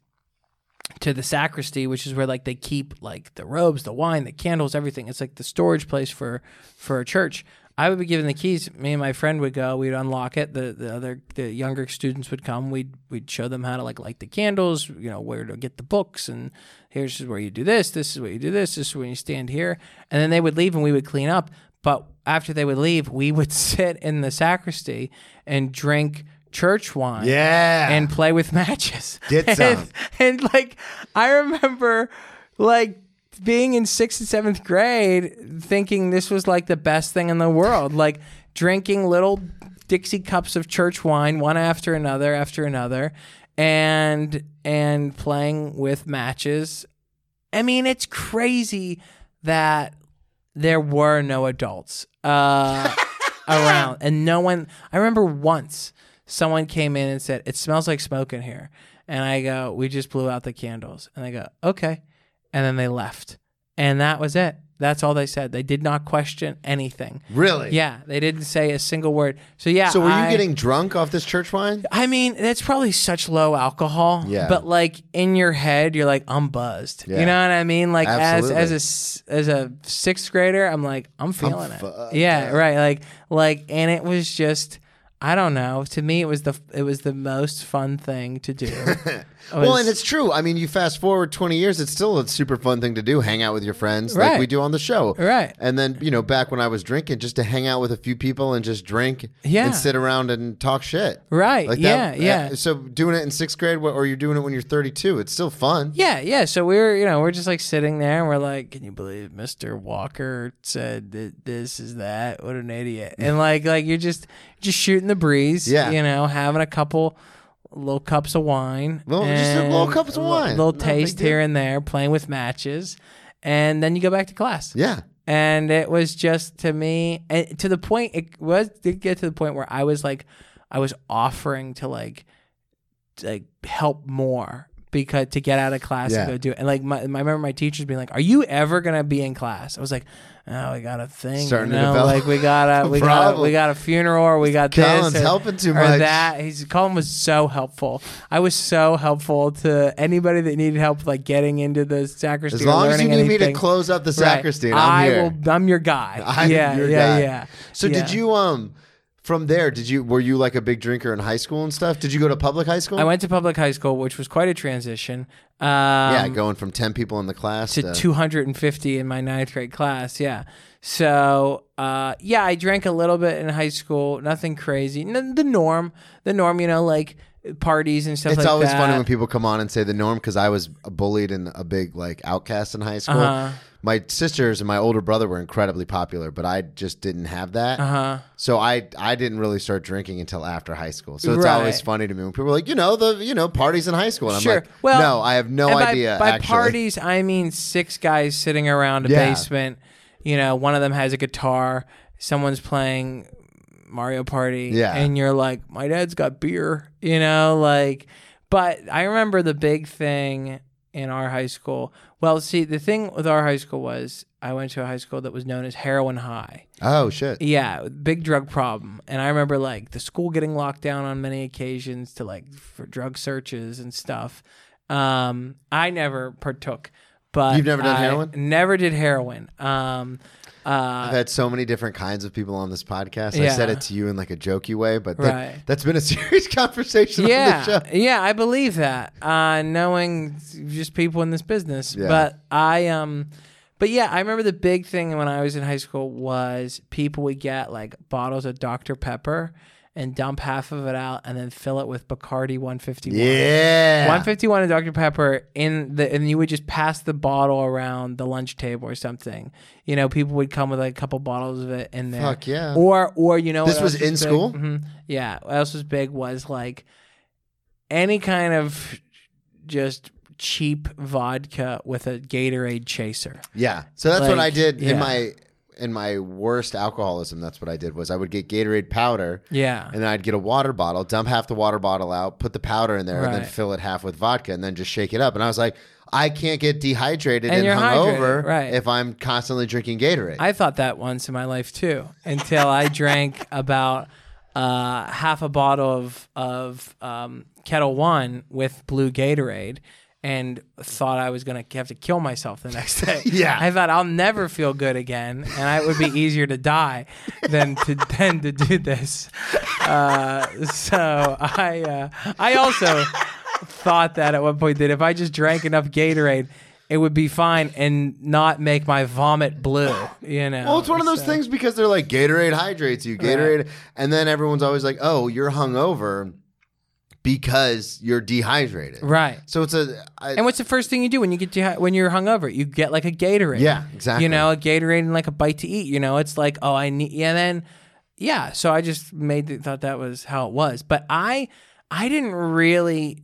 to the sacristy which is where like they keep like the robes the wine the candles everything. It's like the storage place for for a church I would be given the keys. Me and my friend would go. We'd unlock it. The the other the younger students would come. We'd we'd show them how to like light the candles. You know where to get the books and here's where you do this. This is where you do this. This is where you stand here. And then they would leave and we would clean up. But after they would leave, we would <laughs> sit in the sacristy and drink church wine Yeah. and play with matches. Get <laughs> and, some. And like I remember like being in sixth and seventh grade thinking this was like the best thing in the world. Like drinking little Dixie cups of church wine one after another after another and and playing with matches. I mean, it's crazy that there were no adults uh, <laughs> around and no one i remember once someone came in and said it smells like smoke in here and i go we just blew out the candles and they go okay and then they left and that was it that's all they said they did not question anything really? yeah they didn't say a single word so yeah So were you I- getting drunk off this church wine? I mean, that's probably such low alcohol. Yeah. But like in your head, you're like, I'm buzzed. Yeah. You know what I mean? Like Absolutely. as as a as a sixth grader, I'm like, I'm feeling it. fucked Yeah, right. Like like, and it was just, I don't know. To me, it was the it was the most fun thing to do. <laughs> Well, and it's true. I mean, you fast forward 20 years, it's still a super fun thing to do. Hang out with your friends like Right. we do on the show. Right. And then, you know, back when I was drinking, just to hang out with a few people and just drink Yeah. and sit around and talk shit. Right. Like yeah. yeah. uh, So doing it in sixth grade, wh- or you're doing it when you're 32, it's still fun. Yeah, yeah. So we were, you know, we're just like sitting there and we're like, can you believe Mr. Walker said that this is that? What an idiot. And like like you're just just shooting the breeze, Yeah. you know, having a couple little cups of wine. Little- just a little cups of wine. Little big taste here and there, playing with matches. and then you go back to class. Yeah. And it was just to me, and to the point, it was did get to the point where I was like, I was offering to like, like help more because to get out of class Yeah. and go do it. And like, my, my, I remember my teachers being like, "Are you ever gonna be in class?" I was like, "Oh, we got a thing, Starting to you know? develop like we got a <laughs> we got a, we got a funeral, or we got Colin's this, or, helping too or much. that." He's Colin was so helpful. I was so helpful to anybody that needed help, like getting into the sacristy. As long as you need me to close up the sacristy, I I'm here. will. I'm your guy. <laughs> I'm yeah, your yeah, guy. yeah. So Yeah. did you um from there did you were you like a big drinker in high school and stuff? Did you go to public high school? I went to public high school, which was quite a transition. Um, yeah, going from 10 people in the class to 250 in my ninth grade class. Yeah. So, uh, yeah, I drank a little bit in high school. Nothing crazy. N- the norm, the norm, you know, like parties and stuff It's like always that. funny when people come on and say the norm because I was bullied and a big like outcast in high school. Uh-huh. My sisters and my older brother were incredibly popular, but I just didn't have that. Uh-huh. So I I didn't really start drinking until after high school. So it's always funny to me when people are like, you know, the you know parties in high school. And Sure. I'm like, well, no, I have no by, idea. By actually. parties, I mean six guys sitting around a Yeah. basement. You know, one of them has a guitar. Someone's playing Mario Party. Yeah. And you're like, my dad's got beer. You know, like. But I remember the big thing in our high school. Well, see, the thing with our high school was I went to a high school that was known as Heroin High. Oh shit. Yeah, big drug problem. And I remember like the school getting locked down on many occasions to like for drug searches and stuff. Um, I never partook, but You've never done I heroin? Never did heroin. Um, I've uh, had so many different kinds of people on this podcast. I said it to you in like a jokey way, but that, Right. that's been a <laughs> serious conversation yeah, show. yeah, I believe that. Uh, knowing just people in this business, Yeah. but I um. But yeah, I remember the big thing when I was in high school was people would get like bottles of Dr. Pepper and dump half of it out and then fill it with Bacardi 151. Yeah. 151 and Dr. Pepper in the and you would just pass the bottle around the lunch table or something. You know, people would come with like a couple bottles of it in there. Fuck yeah. Or or you know This was else in big? school? Mhm. Yeah. What else was big was like any kind of just cheap vodka with a Gatorade chaser. Yeah. So that's what I Like, did in my in my worst alcoholism. That's what I did was I would get Gatorade powder. Yeah. And then I'd get a water bottle, dump half the water bottle out, put the powder in there, and then fill it half with vodka, and then just shake it up. And I was like, I can't get dehydrated And and, hungover right. if I'm constantly drinking Gatorade. I thought that once in my life too, until I drank about uh, half a bottle of of um, Ketel One with blue Gatorade, and thought I was gonna have to kill myself the next day. <laughs> Yeah. I thought I'll never feel good again, and I, it would be <laughs> easier to die than to <laughs> than to do this. Uh, so I uh, I also thought that at one point that if I just drank enough Gatorade. It would be fine and not make my vomit blue, you know. Well, it's one of those So- things because they're like Gatorade hydrates you, Gatorade, and then everyone's always like, "Oh, you're hungover because you're dehydrated." right? So it's a I, And what's the first thing you do when you get to, when you're hungover? You get like a Gatorade. Yeah, exactly. You know, a Gatorade and like a bite to eat. You know, it's like oh, I need. Yeah, then yeah. So I just made the, thought that was how it was, but I I didn't really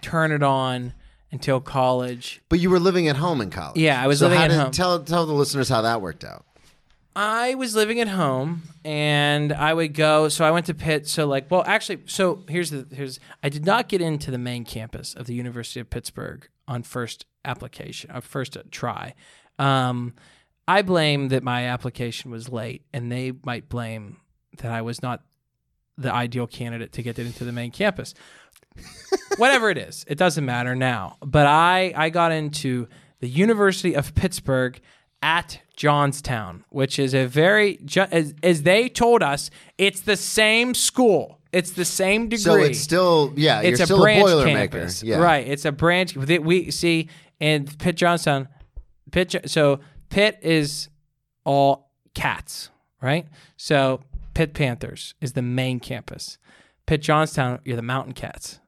turn it on until college. but you were living at home in college. Yeah, I was so living how at did- home. Tell tell the listeners how that worked out. I was living at home and I would go so I went to Pitt so like well actually so here's the here's I did not get into the main campus of the University of Pittsburgh on first application uh, first try. Um, I blame that my application was late and they might blame that I was not the ideal candidate to get into the main campus. Whatever it is, it doesn't matter now. But I I got into the University of Pittsburgh at Johnstown, which is a very as, as they told us, it's the same school. It's the same degree. So it's still yeah, it's you're a still a branch boilermaker. campus, Yeah. right? It's a branch. We see in Pitt Johnstown. Pitt. So Pitt is all cats, right? So Pitt Panthers is the main campus. Pitt Johnstown, you're the Mountain Cats.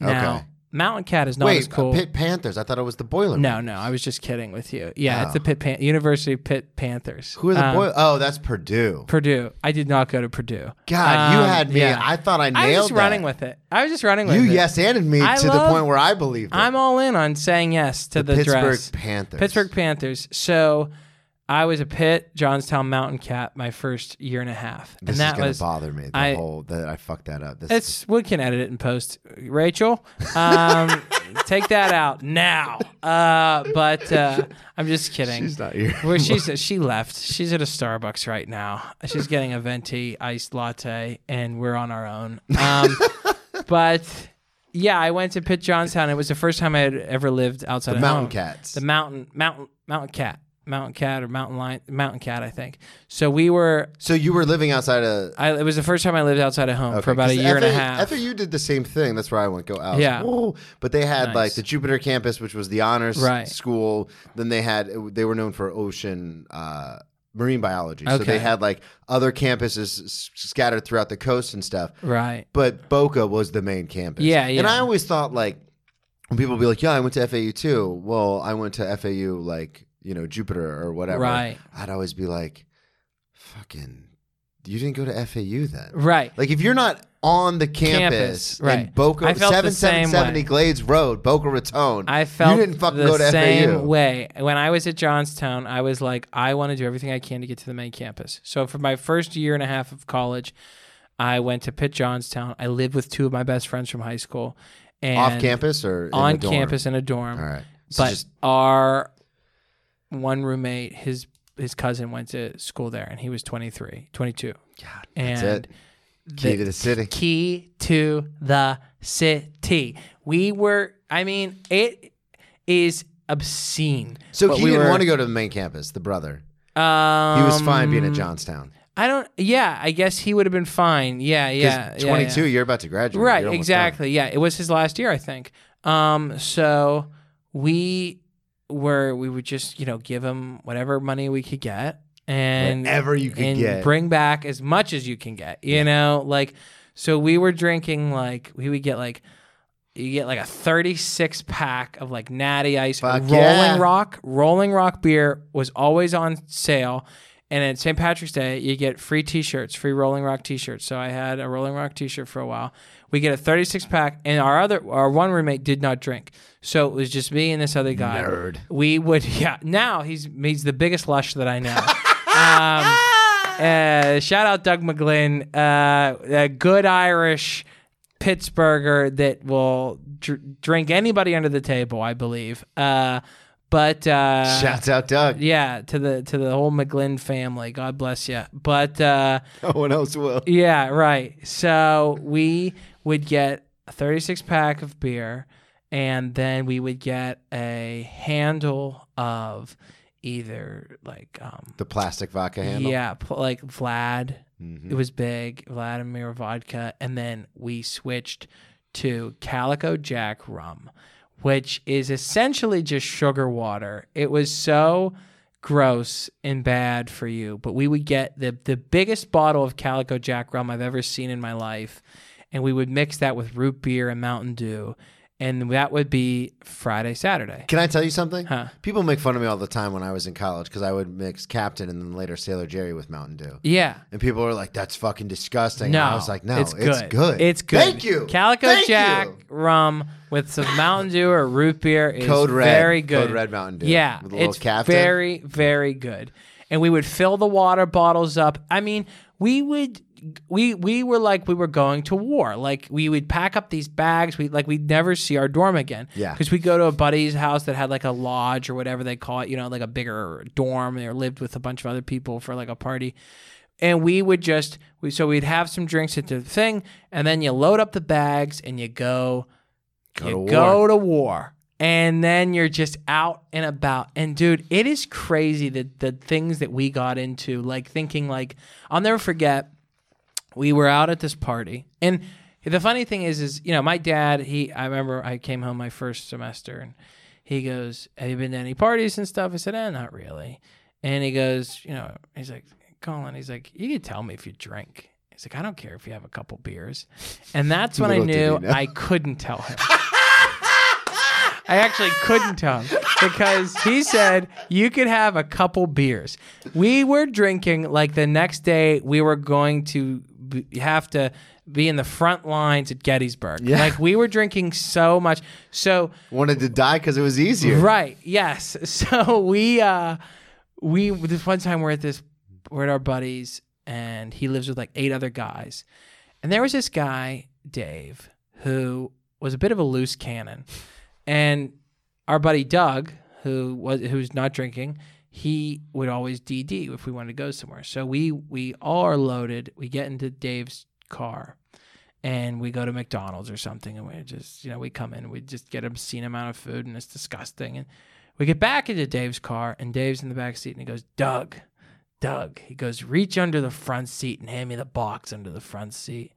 Now, Okay. Mountain Cat is not Wait, as cool. uh, Pitt Panthers. I thought it was the Boiler. no, no, I was just kidding with you. Yeah, it's Oh. the Pitt Pan- University of Pitt Panthers. Who are the Um, Boiler? Oh, that's Purdue. Purdue. I did not go to Purdue. God, you Um, had me. yeah. I thought I nailed I was just that. running with it. I was just running with You it. You yes anded me I to the point where I believed it. I'm all in on saying yes to the, Pittsburgh dress. Panthers. Pittsburgh Panthers. So I was a Pitt Johnstown Mountain Cat my first year and a half, This and that is gonna was bother me. The I- whole that I fucked that up. This It's we can edit it and post. Rachel, um, <laughs> take that out now. Uh, but uh, I'm just kidding. she's not here. Where <laughs> she's she left. She's at a Starbucks right now. She's getting a venti iced latte, and we're on our own. Um, <laughs> but yeah, I went to Pitt Johnstown. It was the first time I had ever lived outside the of Mountain home. Cats. The mountain, mountain, mountain cat, mountain cat, or mountain lion, mountain cat, I think. So we were. so you were living outside of I, it was the first time I lived outside of home for about a year and a half. FAU did the same thing. That's where I went. Go out. Yeah. Whoa. But they had Nice. like the Jupiter campus, which was the honors Right. school. Then they had they were known for ocean uh, marine biology. So they had like other campuses scattered throughout the coast and stuff. Right. But Boca was the main campus. Yeah, yeah. And. I always thought like when people be like, "Yeah, I went to FAU too." Well, I went to FAU like you know Jupiter or whatever. Right. I'd always be like, "Fucking, you didn't go to FAU then." Right. Like if you're not on the Campus, campus, right. in Boca I felt the seven seven same seventy way. Glades Road, Boca Raton. I felt you didn't fucking the go to same FAU. way. When I was at Johnstown, I was like, I want to do everything I can to get to the main campus. So for my first year and a half of college, I went to Pitt Johnstown. I lived with two of my best friends from high school. And Off campus or on campus in a dorm. All right. So but just our one roommate, his his cousin went to school there and he was 23, 22. God, And that's it. Key to the city. key to the city. We were, I mean, it is obscene. So he we didn't were- want to go to the main campus. The brother, Um, he was fine being at Johnstown. I don't. Yeah, I guess he would have been fine. Yeah, yeah. Because yeah, yeah. you're about to graduate. Right, exactly. Yeah, it was his last year, I think. Um, so we were we would just you know give them whatever money we could get and Whatever you could and get. bring back as much as you can get. You know, like so we were drinking like we would get like. You get like a 36 pack of like natty ice Fuck rolling yeah. rock. Rolling rock beer was always on sale. And at St. Patrick's Day, you get free T-shirts, free Rolling Rock T-shirts. So I had a Rolling Rock T-shirt for a while. We get a 36 pack, and our other, our one roommate did not drink, so it was just me and this other guy. Nerd. We would, <laughs> yeah. Now he's he's the biggest lush that I know. <laughs> um, uh, shout out Doug McGlynn, uh, a good Irish Pittsburgher that will dr- drink anybody under the table, I believe. Uh, but uh, Shouts out Doug. yeah, to the to the whole McGlynn family. God bless you. But uh, No one else will. yeah, right. So we would get a 36 pack of beer, and then we would get a handle of either like um The plastic vodka handle. yeah, pl- like Vlad. Mhm. It was big, Vladimir vodka, and then we switched to Calico Jack rum, which is essentially just sugar water. It was so gross and bad for you, but we would get the the biggest bottle of Calico Jack rum I've ever seen in my life, and we would mix that with root beer and Mountain Dew, and that would be Friday, Saturday. Can I tell you something? Huh. People make fun of me all the time when I was in college because I would mix Captain and then later Sailor Jerry with Mountain Dew. Yeah. And people were like, "That's fucking disgusting." No, And I was like, "No, it's good. It's good. good. Thank you. Calico Thank Jack you. rum with some Mountain Dew or root beer is Code Red. very good. Code Red Mountain Dew. Yeah, With a little it's Captain. very very good. And we would fill the water bottles up. I mean, we would we we were like we were going to war. Like we would pack up these bags. We like we'd never see our dorm again. Yeah. because we go to a buddy's house that had like a lodge or whatever they call it. You know, like a bigger dorm. Or lived with a bunch of other people for like a party and we would just we so we'd have some drinks at the thing and then you load up the bags and you go Go you to war. go to war and then you're just out and about and dude it is crazy that the things that we got into like thinking like i'll never forget we were out at this party. And the funny thing is is you know my dad he i remember i came home my first semester and he goes have you been to any parties and stuff? I said eh not really. And he goes you know he's like colin he's like you can tell me if you drink. He's like i don't care if you have a couple beers. And that's <laughs> when i Little did he knew i couldn't tell him. I actually couldn't tell him because he said you could have a couple beers. We were drinking like the next day. We were going to b- have to be in the front lines at Gettysburg. Yeah. Like we were drinking so much. So Wanted to die because it was easier. Right. Yes. <laughs> So we uh we this one time we're at this we're at our buddies and he lives with like eight other guys. And there was this guy, Dave, who was a bit of a loose cannon. And our buddy Doug, who was who's not drinking, he would always DD if we wanted to go somewhere. So we we are loaded. We get into Dave's car and we go to McDonald's or something, and we just, you know, we come in, we just get obscene amount of food, and it's disgusting. And we get back into Dave's car, and Dave's in the back seat, and he goes, Doug, Doug. He goes, reach under the front seat and hand me the box under the front seat.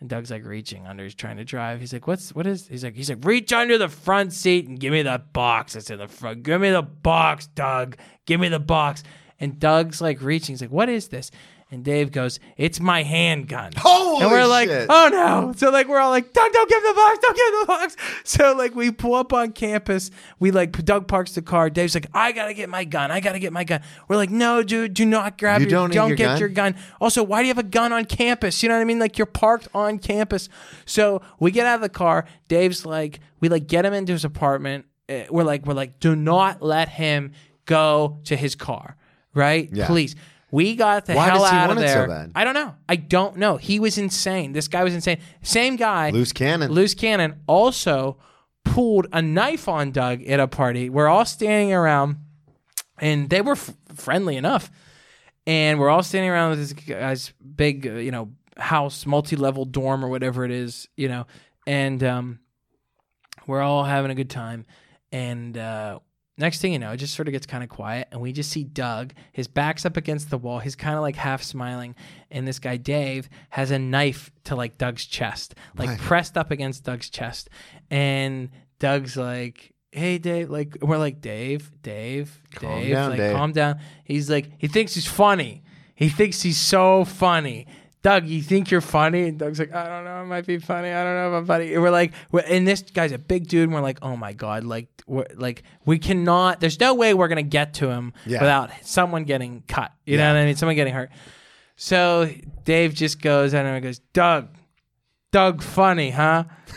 And Doug's like reaching under, he's trying to drive. He's like, "What's what is?" He's like, "He's like, reach under the front seat and give me the box that's in the front. Give me the box, Doug. Give me the box." And Doug's like reaching. He's like, "What is this?" And Dave goes, "It's my handgun." Holy and we're like, shit. oh no. So like we're all like, Doug, don't give the box, don't give the box. So like we pull up on campus, we like Doug parks the car. Dave's like, I gotta get my gun, I gotta get my gun. We're like, no, dude, do not grab You your don't need your get gun? your gun. Also, why do you have a gun on campus? You know what I mean? Like you're parked on campus. So we get out of the car. Dave's like, we like get him into his apartment. Uh, We're like, we're like, do not let him go to his car, right? Yeah. Please. We got the Why hell does he out want of it so there. bad? I don't know. I don't know. He was insane. This guy was insane. Same guy. Loose cannon. Loose cannon also pulled a knife on Doug at a party. We're all standing around, and they were f- friendly enough. And we're all standing around with this guy's big, uh, you know, house, multi-level dorm or whatever it is, you know, and um, we're all having a good time. And uh, next thing you know, it just sort of gets kind of quiet, and we just see Doug. His back's up against the wall. He's kind of like half smiling, and this guy Dave has a knife to like Doug's chest, like pressed up against Doug's chest, and Doug's like. Hey Dave, like we're like Dave, Dave, Calm Dave, down, like Dave. calm down. He's like he thinks he's funny. He thinks he's so funny. Doug, you think you're funny? And Doug's like, I don't know, it might be funny. I don't know if I'm funny. And we're like, we're, and this guy's a big dude, and we're like, oh my god, like, we're like, we cannot. There's no way we're gonna get to him Yeah. without someone getting cut. You Yeah. know what I mean? Someone getting hurt. So Dave just goes, I don't know, he goes, Doug, Doug, funny, huh? <laughs>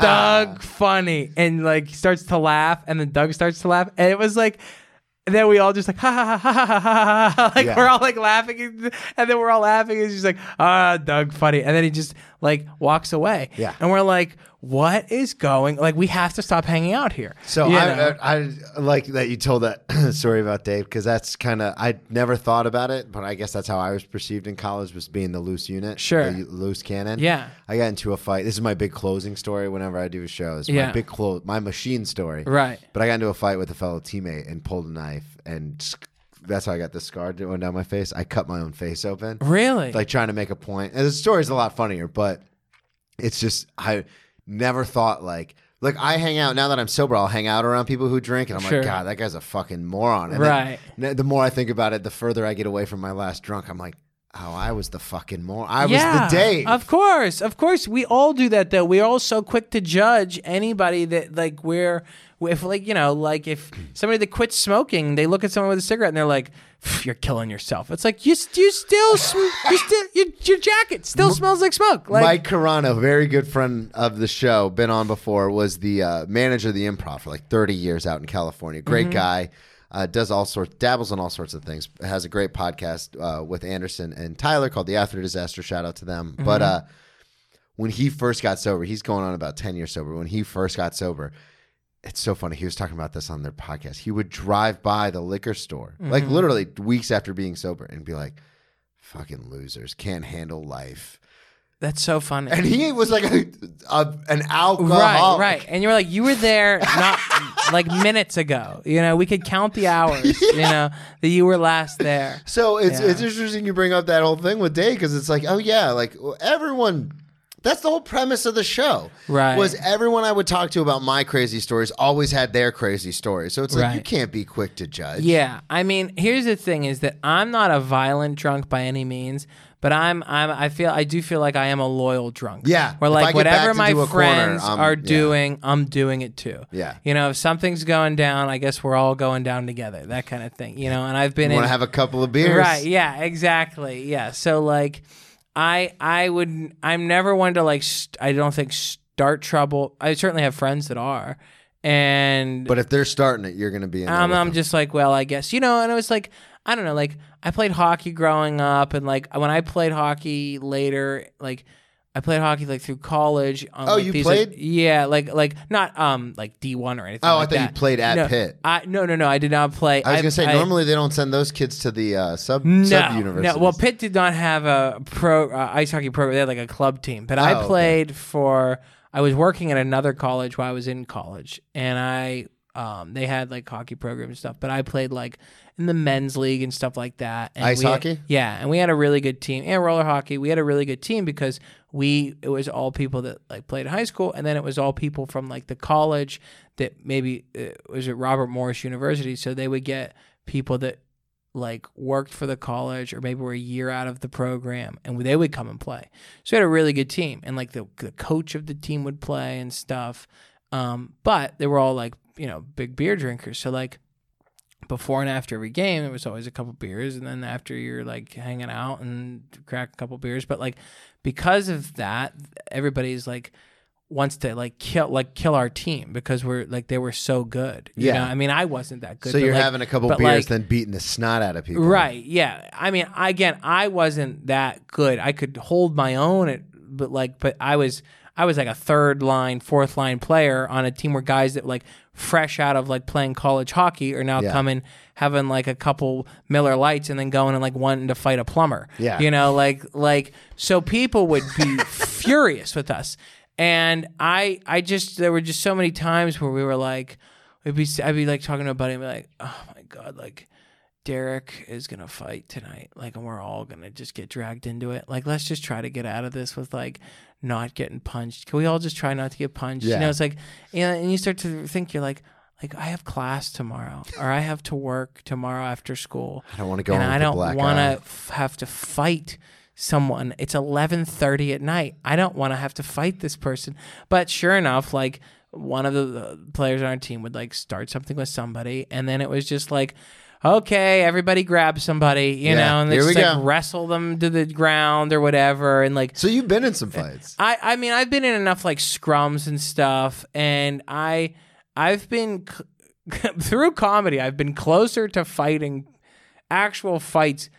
Doug, funny, and like starts to laugh, and then Doug starts to laugh, and it was like. And then we all just like ha ha ha ha ha ha ha <laughs> like yeah. we're all like laughing and, then we're all laughing and she's like ah Doug funny and then he just like walks away Yeah. and we're like what is going like we have to stop hanging out here So I. I, I like that you told that <coughs> story about Dave because that's kind of I never thought about it, but I guess that's how I was perceived in college was being the loose unit, Sure. the loose cannon. Yeah. I got into a fight. This is my big closing story. Whenever I do a show, it's Yeah. my big close, my machine story. Right. But I got into a fight with a fellow teammate and pulled a knife, and that's how I got the scar going down my face. I cut my own face open really like trying to make a point. And the story's a lot funnier, but it's just I never thought like like I hang out now that I'm sober. I'll hang out around people who drink, and I'm Sure. like, God, that guy's a fucking moron. And Right. n- the more I think about it, the further I get away from my last drunk. I'm like, oh, I was the fucking moron. I yeah, was the Dave. Of course, of course, we all do that. Though we're all so quick to judge anybody that like we're if like you know like if somebody that quits smoking, they look at someone with a cigarette and they're like, "You're killing yourself." It's like you you still sm- you still your, your jacket still smells like smoke. Like Mike Carano, very good friend of the show, been on before, was the uh, manager of the improv for like 30 years out in California. Great Mm-hmm. guy. Uh, does all sorts, dabbles in all sorts of things. Has a great podcast uh, with Anderson and Tyler called The After Disaster. Shout out to them. Mm-hmm. But uh, when he first got sober, he's going on about 10 years sober. When he first got sober, it's so funny. He was talking about this on their podcast. He would drive by the liquor store, like Mm-hmm. literally weeks after being sober, and be like, fucking losers, can't handle life. that's so funny. And he was like a, a, an Right, alcoholic. right. And you were like, you were there not <laughs> like minutes ago. You know, we could count the hours, <laughs> you know, that you were last there. So it's Yeah. it's interesting you bring up that whole thing with Dave because it's like, oh yeah, like everyone. That's the whole premise of the show. Right. Was everyone I would talk to about my crazy stories always had their crazy stories. So it's like you can't be quick to judge. Yeah, I mean, here's the thing: is that I'm not a violent drunk by any means, But I'm I'm I feel I do feel like I am a loyal drunk. Yeah. Where like whatever my corner, friends I'm- are yeah. doing, I'm doing it too. Yeah. You know, if something's going down, I guess we're all going down together. That kind of thing. You know, and I've been want to have a couple of beers, Right. Yeah. Exactly. Yeah. So like, I I would I'm never one to like st- I don't think start trouble. I certainly have friends that are, and But if they're starting it, you're going to be in. I'm them. just like well I guess you know and it was like I don't know like I played hockey growing up and like when I played hockey later like. I played hockey like through college. On, Oh, like, you these, like- played? yeah, like like not um like D one or anything. Oh, I like thought you played at no, Pitt. I no no no I did not play. I was going to say I- normally they don't send those kids to the uh, sub no, sub universities. No, well, Pitt did not have a pro uh, ice hockey program. They had like a club team. But I Oh, okay. played for. I was working at another college while I was in college, and I um, they had like hockey program and stuff. But I played like in the men's league and stuff like that. And Ice had- hockey? yeah, and we had a really good team and roller hockey. We had a really good team because we it was all people that like played in high school, and then it was all people from like the college that maybe uh, was at Robert Morris University. So they would get people that like worked for the college or maybe were a year out of the program and they would come and play. So we had a really good team and like the, the coach of the team would play and stuff. Um, but they were all like, you know, big beer drinkers. So like before and after every game, there was always a couple beers. And then after you're like hanging out and crack a couple beers. But like because of that, everybody's like, wants to like kill like kill our team because we're like they were so good. You Yeah. know? I mean I wasn't that good. so you're like- having a couple beers, like, then beating the snot out of people. Right. Yeah. I mean, again, I wasn't that good. I could hold my own, at, but like, but I was, I was like a third line, fourth line player on a team where guys that like fresh out of like playing college hockey are now Yeah. coming having like a couple Miller Lights and then going and like wanting to fight a plumber. Yeah. You know, like like so people would be <laughs> furious with us. And I I just there were just so many times where we were like we'd be I'd be like talking to a buddy and be like, "Oh my god, like Derek is gonna fight tonight. Like, and we're all gonna just get dragged into it. Like, let's just try to get out of this with like not getting punched. Can we all just try not to get punched? You Yeah. know, it's like, you know, and you start to think you're like, like I have class tomorrow, or I have to work tomorrow after school, I don't want to go and I don't want to f- have to fight someone. It's eleven thirty at night. I don't want to have to fight this person. But sure enough, like one of the players on our team would like start something with somebody, and then it was just like. Okay, everybody grab somebody, you Yeah, know, and they just like go. wrestle them to the ground or whatever, and like So you've been in some fights. I I mean I've been in enough like scrums and stuff, and I I've been <laughs> through comedy. I've been closer to fighting actual fights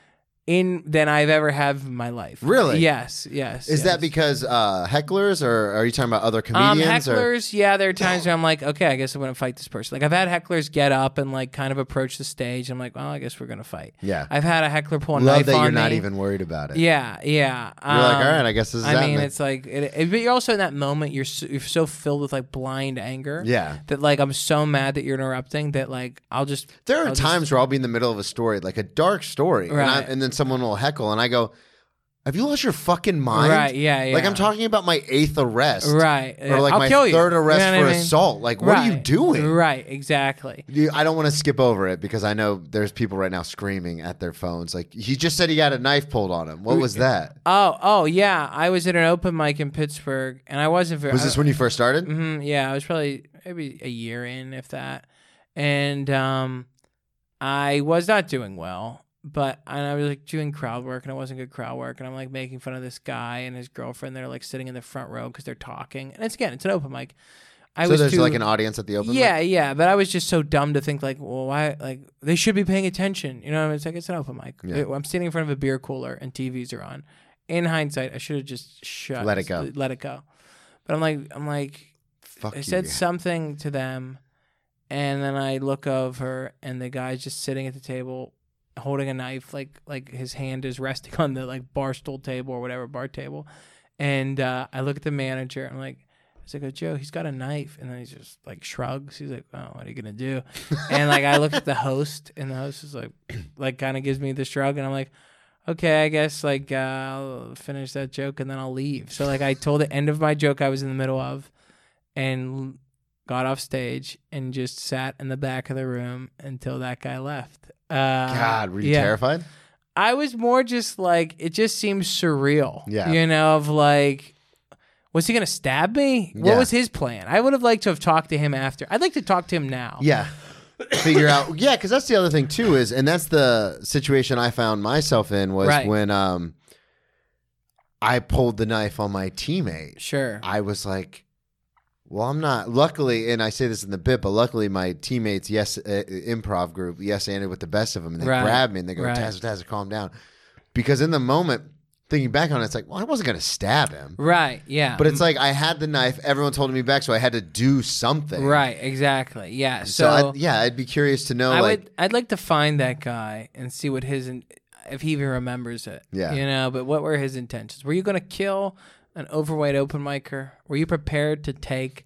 in than I've ever have in my life. Really? Yes. Yes. Is yes. that because uh, hecklers, or are you talking about other Um, comedians? or hecklers, yeah, there are times <gasps> where I'm like, okay, I guess I'm gonna fight this person. Like I've had hecklers get up and like kind of approach the stage. I'm like, well, I guess we're gonna fight. Yeah. I've had a heckler pull a love knife that on you're not me. even worried about it. Yeah, yeah. You're like, Um, all right, I guess this is I that mean, then." it's like, it, it- but you're also in that moment. You're so, you're so filled with like blind anger. Yeah. That like I'm so mad that you're interrupting that like I'll just There are I'll just- times where I'll be in the middle of a story, like a dark story, and, I, and then someone will heckle, and I go, "Have you lost your fucking mind?" Right, yeah, Like. I'm talking about my eighth arrest, right Or like I'll my kill you. third You know arrest what I for mean? assault. Like, what are you Right, doing? Right, exactly. You- I don't want to skip over it because I know there's people right now screaming at their phones. Like he just said he got a knife pulled on him. What was that? Oh, oh yeah. I was at an open mic in Pittsburgh, and I wasn't very. Was this when you first started? hmm yeah, I was probably maybe a year in, if that. And um, I was not doing well, but and I was like doing crowd work, and it wasn't good crowd work, and I'm like making fun of this guy and his girlfriend. They're like sitting in the front row because they're talking, and it's again, it's an open mic. I so was there's too, like an audience at the open. mic? yeah, yeah, but I was just so dumb to think like, well, why? Like they should be paying attention. You know, what I mean? it's like it's an open mic. Yeah. I'm standing in front of a beer cooler and TVs are on. In hindsight, I should have just shut. Let it go. Let it go. But I'm like, I'm like, Fuck I you. said something to them, and then I look over, and the guy's just sitting at the table, holding a knife, like like his hand is resting <laughs> on the like bar stool table or whatever bar table, and uh, I look at the manager. I'm like. I was like, oh, Joe, he's got a knife. And then he just like shrugs. He's like, oh, what are you going to do? <laughs> and like, I look at the host, and the host is like, <clears throat> like, kind of gives me the shrug. And I'm like, okay, I guess like uh, I'll finish that joke and then I'll leave. So like, I told the end of my joke I was in the middle of and got off stage and just sat in the back of the room until that guy left. Uh, God, were you yeah. terrified? I was more just like it just seems surreal. Yeah. You know, of like was he gonna stab me? What Yeah. was his plan? I would have liked to have talked to him after. I'd like to talk to him now. Yeah. <coughs> Figure out yeah, because that's the other thing too is, and that's the situation I found myself in was Right. when um I pulled the knife on my teammate. Sure. I was like, well, I'm not. Luckily, and I say this in the bit, but luckily, my teammates, yes, uh, improv group, yes, ended with the best of them, and they Right. grab me and they go, Right. Taz, Taz, calm down, because in the moment, thinking back on it, it's like, well, I wasn't gonna stab him, Right. Yeah. but it's like I had the knife. Everyone's holding me back, so I had to do something. right. Exactly. Yeah. So, So, I, yeah, I'd be curious to know, I like, would. I'd like to find that guy and see what his in- if he even remembers it. Yeah. You know. But what were his intentions? Were you going to kill an overweight open micer? Were you prepared to take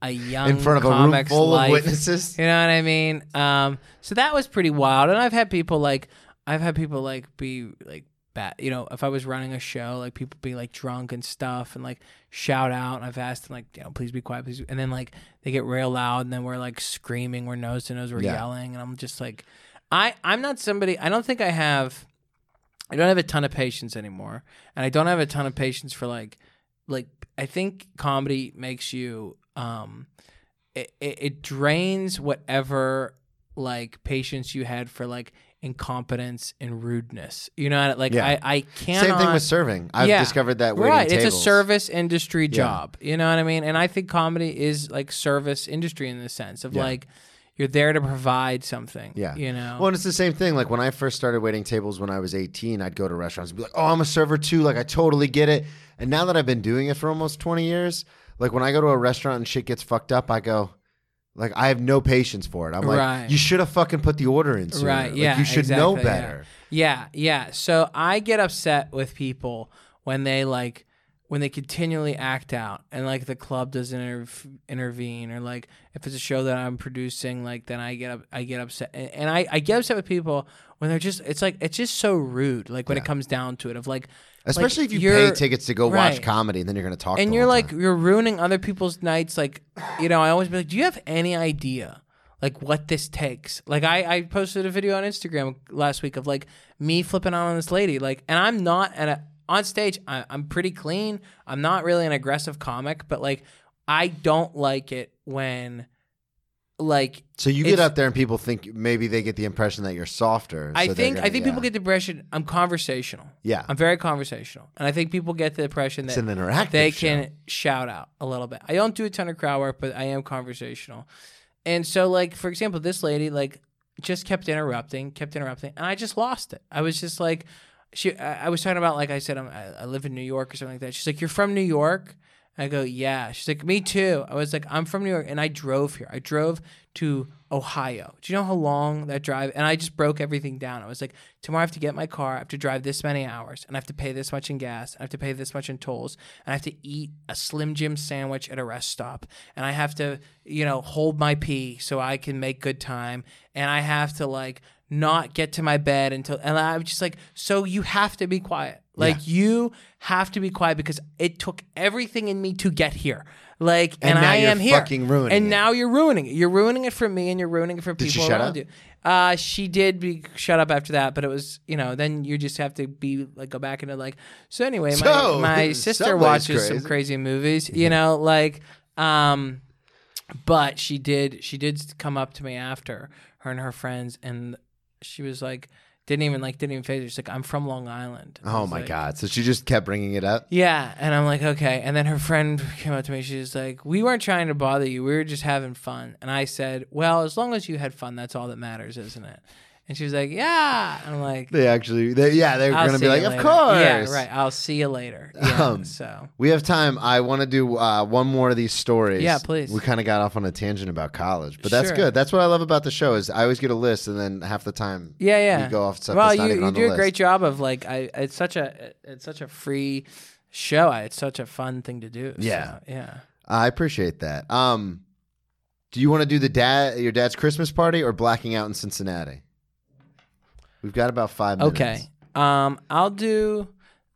a young in front of a room full life? of witnesses. <laughs> You know what I mean? Um, so that was pretty wild. And I've had people like, I've had people like be like bad. You know, if I was running a show, like people be like drunk and stuff and like shout out. And I've asked them like, you know, please be quiet, please. And then like they get real loud and then we're like screaming. We're nose to nose. We're Yeah. yelling. And I'm just like, I, I'm not somebody, I don't think I have, I don't have a ton of patience anymore. And I don't have a ton of patience for like, like I think comedy makes you um it, it, it drains whatever like patience you had for like incompetence and rudeness. You know, like Yeah. I I can't. Same thing with serving. I've Yeah. discovered that right. tables. It's a service industry job. You know what I mean? And I think comedy is like service industry in the sense of Yeah. like you're there to provide something. Yeah. You know. Well, and it's the same thing. Like when I first started waiting tables when I was 18, I'd go to restaurants and be like, oh, I'm a server too. Like I totally get it. And now that I've been doing it for almost 20 years, like when I go to a restaurant and shit gets fucked up, I go, like, I have no patience for it. I'm like, Right. you should have fucking put the order in sooner. Right. Like, Yeah. you should know exactly, yeah. better. Yeah. Yeah. So I get upset with people when they like when they continually act out and like the club doesn't interv- intervene or like if it's a show that I'm producing like then I get up I get upset. And, and I I get upset with people when they're just it's like it's just so rude like when it comes down to it of like Especially like, if you pay tickets to go watch comedy and then you're going to talk and you're like time. you're ruining other people's nights like you know i always be like do you have any idea like what this takes? Like i i posted a video on instagram last week of like me flipping out on this lady like and i'm not at a on stage I, i'm pretty clean i'm not really an aggressive comic but like i don't like it when like So you get out there and people think maybe they get the impression that you're softer. I so think gonna- I think people get the impression I'm conversational. Yeah. I'm very conversational, and I think people get the impression that It's an interactive they show. can shout out a little bit. I don't do a ton of crowd work, but I am conversational, and so like for example, this lady like just kept interrupting, kept interrupting, and I just lost it. I was just like, she. I, was talking about like I said, I'm, I, I live in New York or something like that. She's like, you're from New York. I go, yeah. She's like, me too. I was like, I'm from New York, and I drove here. I drove to Ohio. Do you know how long that drive? And I just broke everything down. I was like, tomorrow I have to get my car. I have to drive this many hours, and I have to pay this much in gas. I have to pay this much in tolls, and I have to eat a Slim Jim sandwich at a rest stop, and I have to, you know, hold my pee so I can make good time, and I have to like not get to my bed until and I'm just like so you have to be quiet. Like you have to be quiet because it took everything in me to get here. Like and, And now I you're am here. ruining and it. now you're ruining it. You're ruining it for me and you're ruining it for Did people around up? you. Uh she did be shut up after that but it was you know then you just have to be like go back into like so anyway So, my, my <laughs> sister watches some crazy. crazy movies you know like um but she did she did come up to me after her and her friends and she was like didn't even like didn't even phase her. She's like, I'm from Long Island. And I Oh was my like, god! So she just kept bringing it up. Yeah, and I'm like, okay. And then her friend came up to me. She's like, we weren't trying to bother you. We were just having fun. And I said, well, as long as you had fun, that's all that matters, isn't it? And she was like, yeah. I'm like, They actually, they, yeah, they're gonna be like, of course. Yeah, right. I'll see you later. <laughs> Yeah. Um, so We have time. I want to do uh, one more of these stories. Yeah, please. We kind of got off on a tangent about college, but that's Sure. good. That's what I love about the show is I always get a list, and then half the time, yeah, yeah. we go off stuff well, you you do a list. great job of like, I. It's such a it's such a free show. It's such a fun thing to do. Yeah. So, yeah. I appreciate that. Um, do you want to do the dad your dad's Christmas party or blacking out in Cincinnati? We've got about five minutes. Okay. Um, I'll do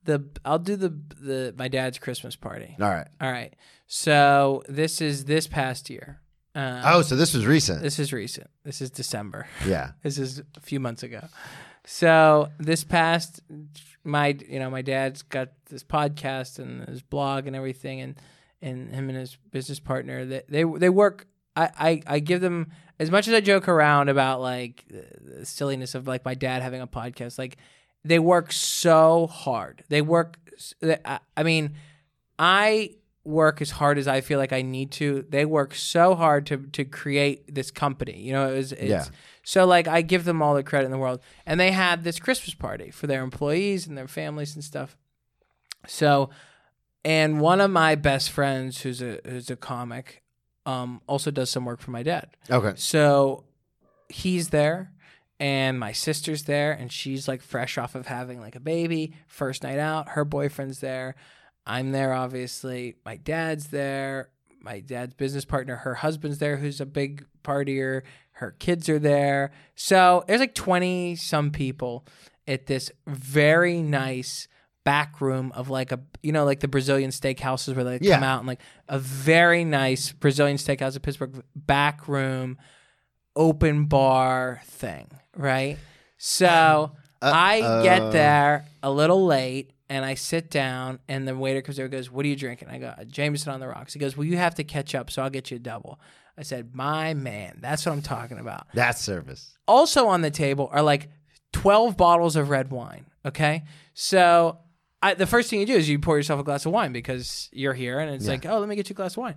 the I'll do the the my dad's Christmas party. All right. All right. So this is this past year. Uh, Oh, so this was recent. this is recent. This is December. yeah. <laughs> This is a few months ago. So this past my you know my dad's got this podcast and his blog and everything and and him and his business partner they they, they work I, I, I give them as much as I joke around about like the silliness of like my dad having a podcast like they work so hard they work I mean I work as hard as I feel like I need to. They work so hard to to create this company. You know, it was it's, Yeah. So like I give them all the credit in the world. And they had this Christmas party for their employees and their families and stuff. So and one of my best friends who's a who's a comic um also does some work for my dad. Okay. So he's there and my sister's there and she's like fresh off of having like a baby, first night out, her boyfriend's there. I'm there obviously. My dad's there. My dad's business partner, her husband's there who's a big partier. Her kids are there. So there's like 20 some people at this very nice back room of like a you know like the Brazilian steakhouses where they come out and like a very nice Brazilian steakhouse in Pittsburgh back room open bar thing, right? So I get there a little late and I sit down and the waiter comes over and goes, What are you drinking? I go, Jameson on the rocks. He goes, Well, you have to catch up, so I'll get you a double. I said, My man, that's what I'm talking about. That's service. Also on the table are like 12 bottles of red wine. Okay. So I, the first thing you do is you pour yourself a glass of wine because you're here and it's like, oh, let me get you a glass of wine.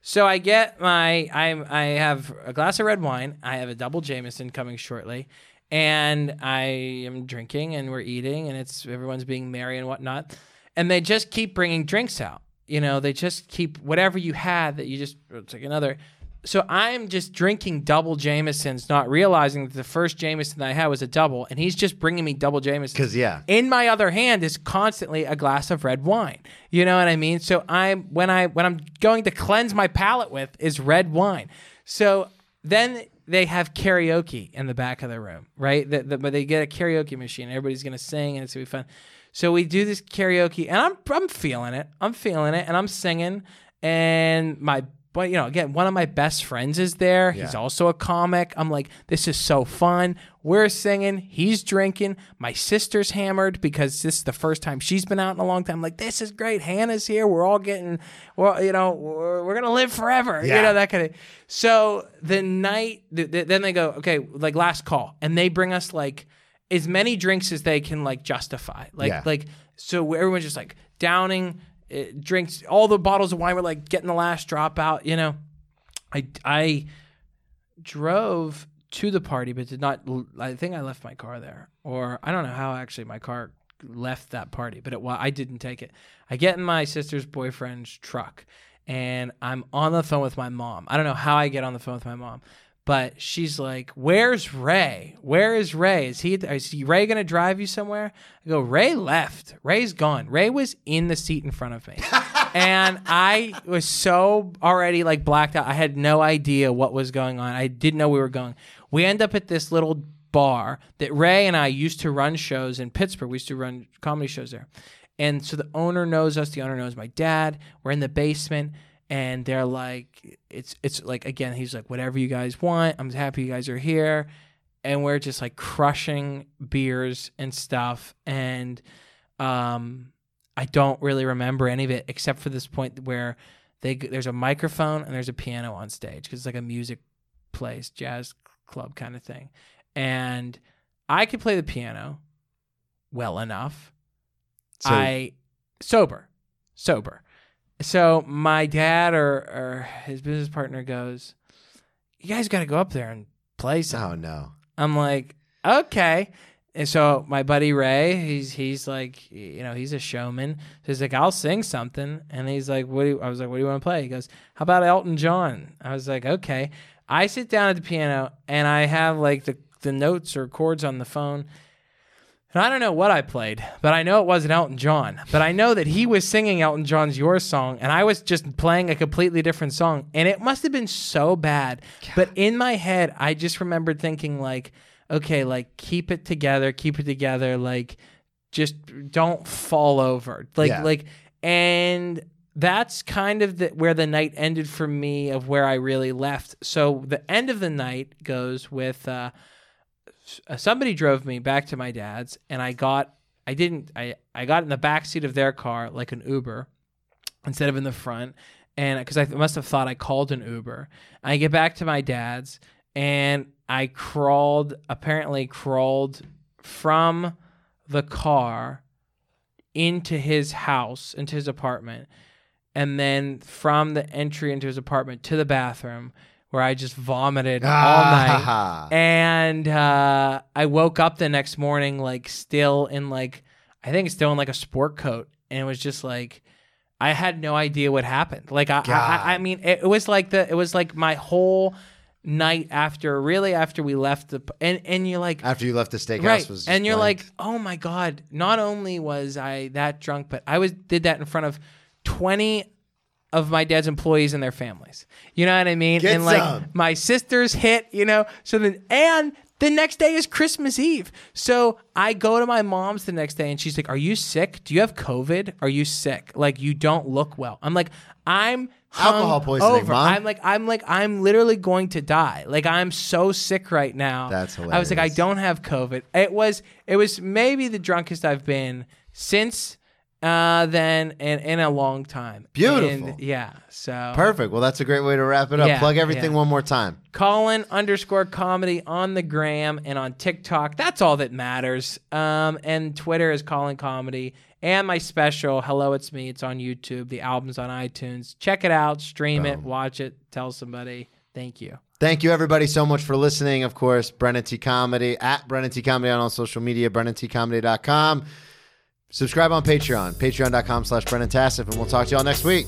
So I get my, I, I have a glass of red wine. I have a double Jameson coming shortly. And I am drinking and we're eating and it's everyone's being merry and whatnot. And they just keep bringing drinks out. You know, they just keep whatever you had that you just it's like another. So I'm just drinking double Jamesons, not realizing that the first Jameson that I had was a double, and he's just bringing me double Jamesons. Because yeah, In my other hand is constantly a glass of red wine. You know what I mean? So I'm when I when I'm going to cleanse my palate with is red wine. So then they have karaoke in the back of the room, right? The, the, but they get a karaoke machine. Everybody's gonna sing, and it's gonna be fun. So we do this karaoke, and I'm I'm feeling it. I'm feeling it, and I'm singing, and my. But you know, again, one of my best friends is there. He's also a comic. I'm like, this is so fun. We're singing. He's drinking. My sister's hammered because this is the first time she's been out in a long time. I'm like, this is great. Hannah's here. We're all getting, well, you know, we're, we're gonna live forever. You know that kind of. So the night, th- th- then they go, okay, like last call, and they bring us like as many drinks as they can like justify. Like Yeah. like so everyone's just like downing uh, drinks. All the bottles of wine were like getting the last drop out. You know, I I drove to the party, but did not. I think I left my car there, or I don't know how actually my car left that party, but it well, I didn't take it. I get in my sister's boyfriend's truck, and I'm on the phone with my mom. I don't know how I get on the phone with my mom. But she's like, "Where's Ray? Where is Ray? Is he? Is he- Ray gonna drive you somewhere?" I go, "Ray left. Ray's gone. Ray was in the seat in front of me." <laughs> and I was so already like blacked out. I had no idea what was going on. I didn't know we were going. We end up at this little bar that Ray and I used to run shows in Pittsburgh. We used to run comedy shows there. And so the owner knows us, the owner knows my dad. We're in the basement and they're like it's it's like again, he's like whatever you guys want. I'm happy you guys are here. And we're just like crushing beers and stuff and um I don't really remember any of it except for this point where they there's a microphone and there's a piano on stage because it's like a music place, jazz club kind of thing. And I could play the piano well enough. So- I sober, sober. So my dad or or his business partner goes, "You guys got to go up there and play something." oh no. I'm like, okay. And so my buddy Ray, he's he's like, you know, he's a showman. So he's like, I'll sing something. And he's like, what do you, I was like, what do you want to play? He goes, how about Elton John? I was like, okay. I sit down at the piano and I have like the, the notes or chords on the phone. And I don't know what I played, but I know it wasn't Elton John. But I know that he was singing Elton John's Your Song, and I was just playing a completely different song. And it must have been so bad. But in my head, I just remembered thinking, like, okay, like, keep it together, keep it together. Like, just don't fall over. Like, Yeah. like, and that's kind of the, where the night ended for me of where I really left. So the end of the night goes with, uh, Uh, somebody drove me back to my dad's, and I got I didn't I I got in the back seat of their car like an Uber instead of in the front, and because I must have thought I called an Uber. I get back to my dad's, and I crawled apparently crawled from the car into his house, into his apartment, and then from the entry into his apartment to the bathroom where I just vomited all night. Ah. <laughs> And uh, I woke up the next morning, like still in like, I think still in like a sport coat, and it was just like, I had no idea what happened. Like I. I, I mean, it, it was like the, it was like my whole night after, really after we left the, and and you're like, After you left the steakhouse, right, was and you're blank. like, oh my god! Not only was I that drunk, but I was did that in front of twenty of my dad's employees and their families. You know what I mean? Get and like some. my sister's hit, you know. So then and the next day is Christmas Eve. So I go to my mom's the next day and she's like, "Are you sick? Do you have COVID? Are you sick? Like you don't look well." I'm like, "I'm Alcohol poisoning, over. Mom. I'm like, I'm like, I'm literally going to die. Like I'm so sick right now. That's hilarious. I was like, I don't have COVID. It was it was maybe the drunkest I've been since uh then and in a long time. Beautiful. And, yeah. So Perfect. Well, that's a great way to wrap it up. Yeah, Plug everything yeah. one more time. Colin underscore comedy on the gram and on TikTok. That's all that matters. Um, and Twitter is Colin Comedy. And my special, Hello, It's Me. It's on YouTube. The album's on iTunes. Check it out, stream it, watch it, tell somebody. Thank you. Thank you, everybody, so much for listening. Of course, Brennan T Comedy at Brennan T Comedy on all social media, BrennanTComedy.com. Subscribe on Patreon, patreon.com slash Brennan Tassif, and we'll talk to y'all next week.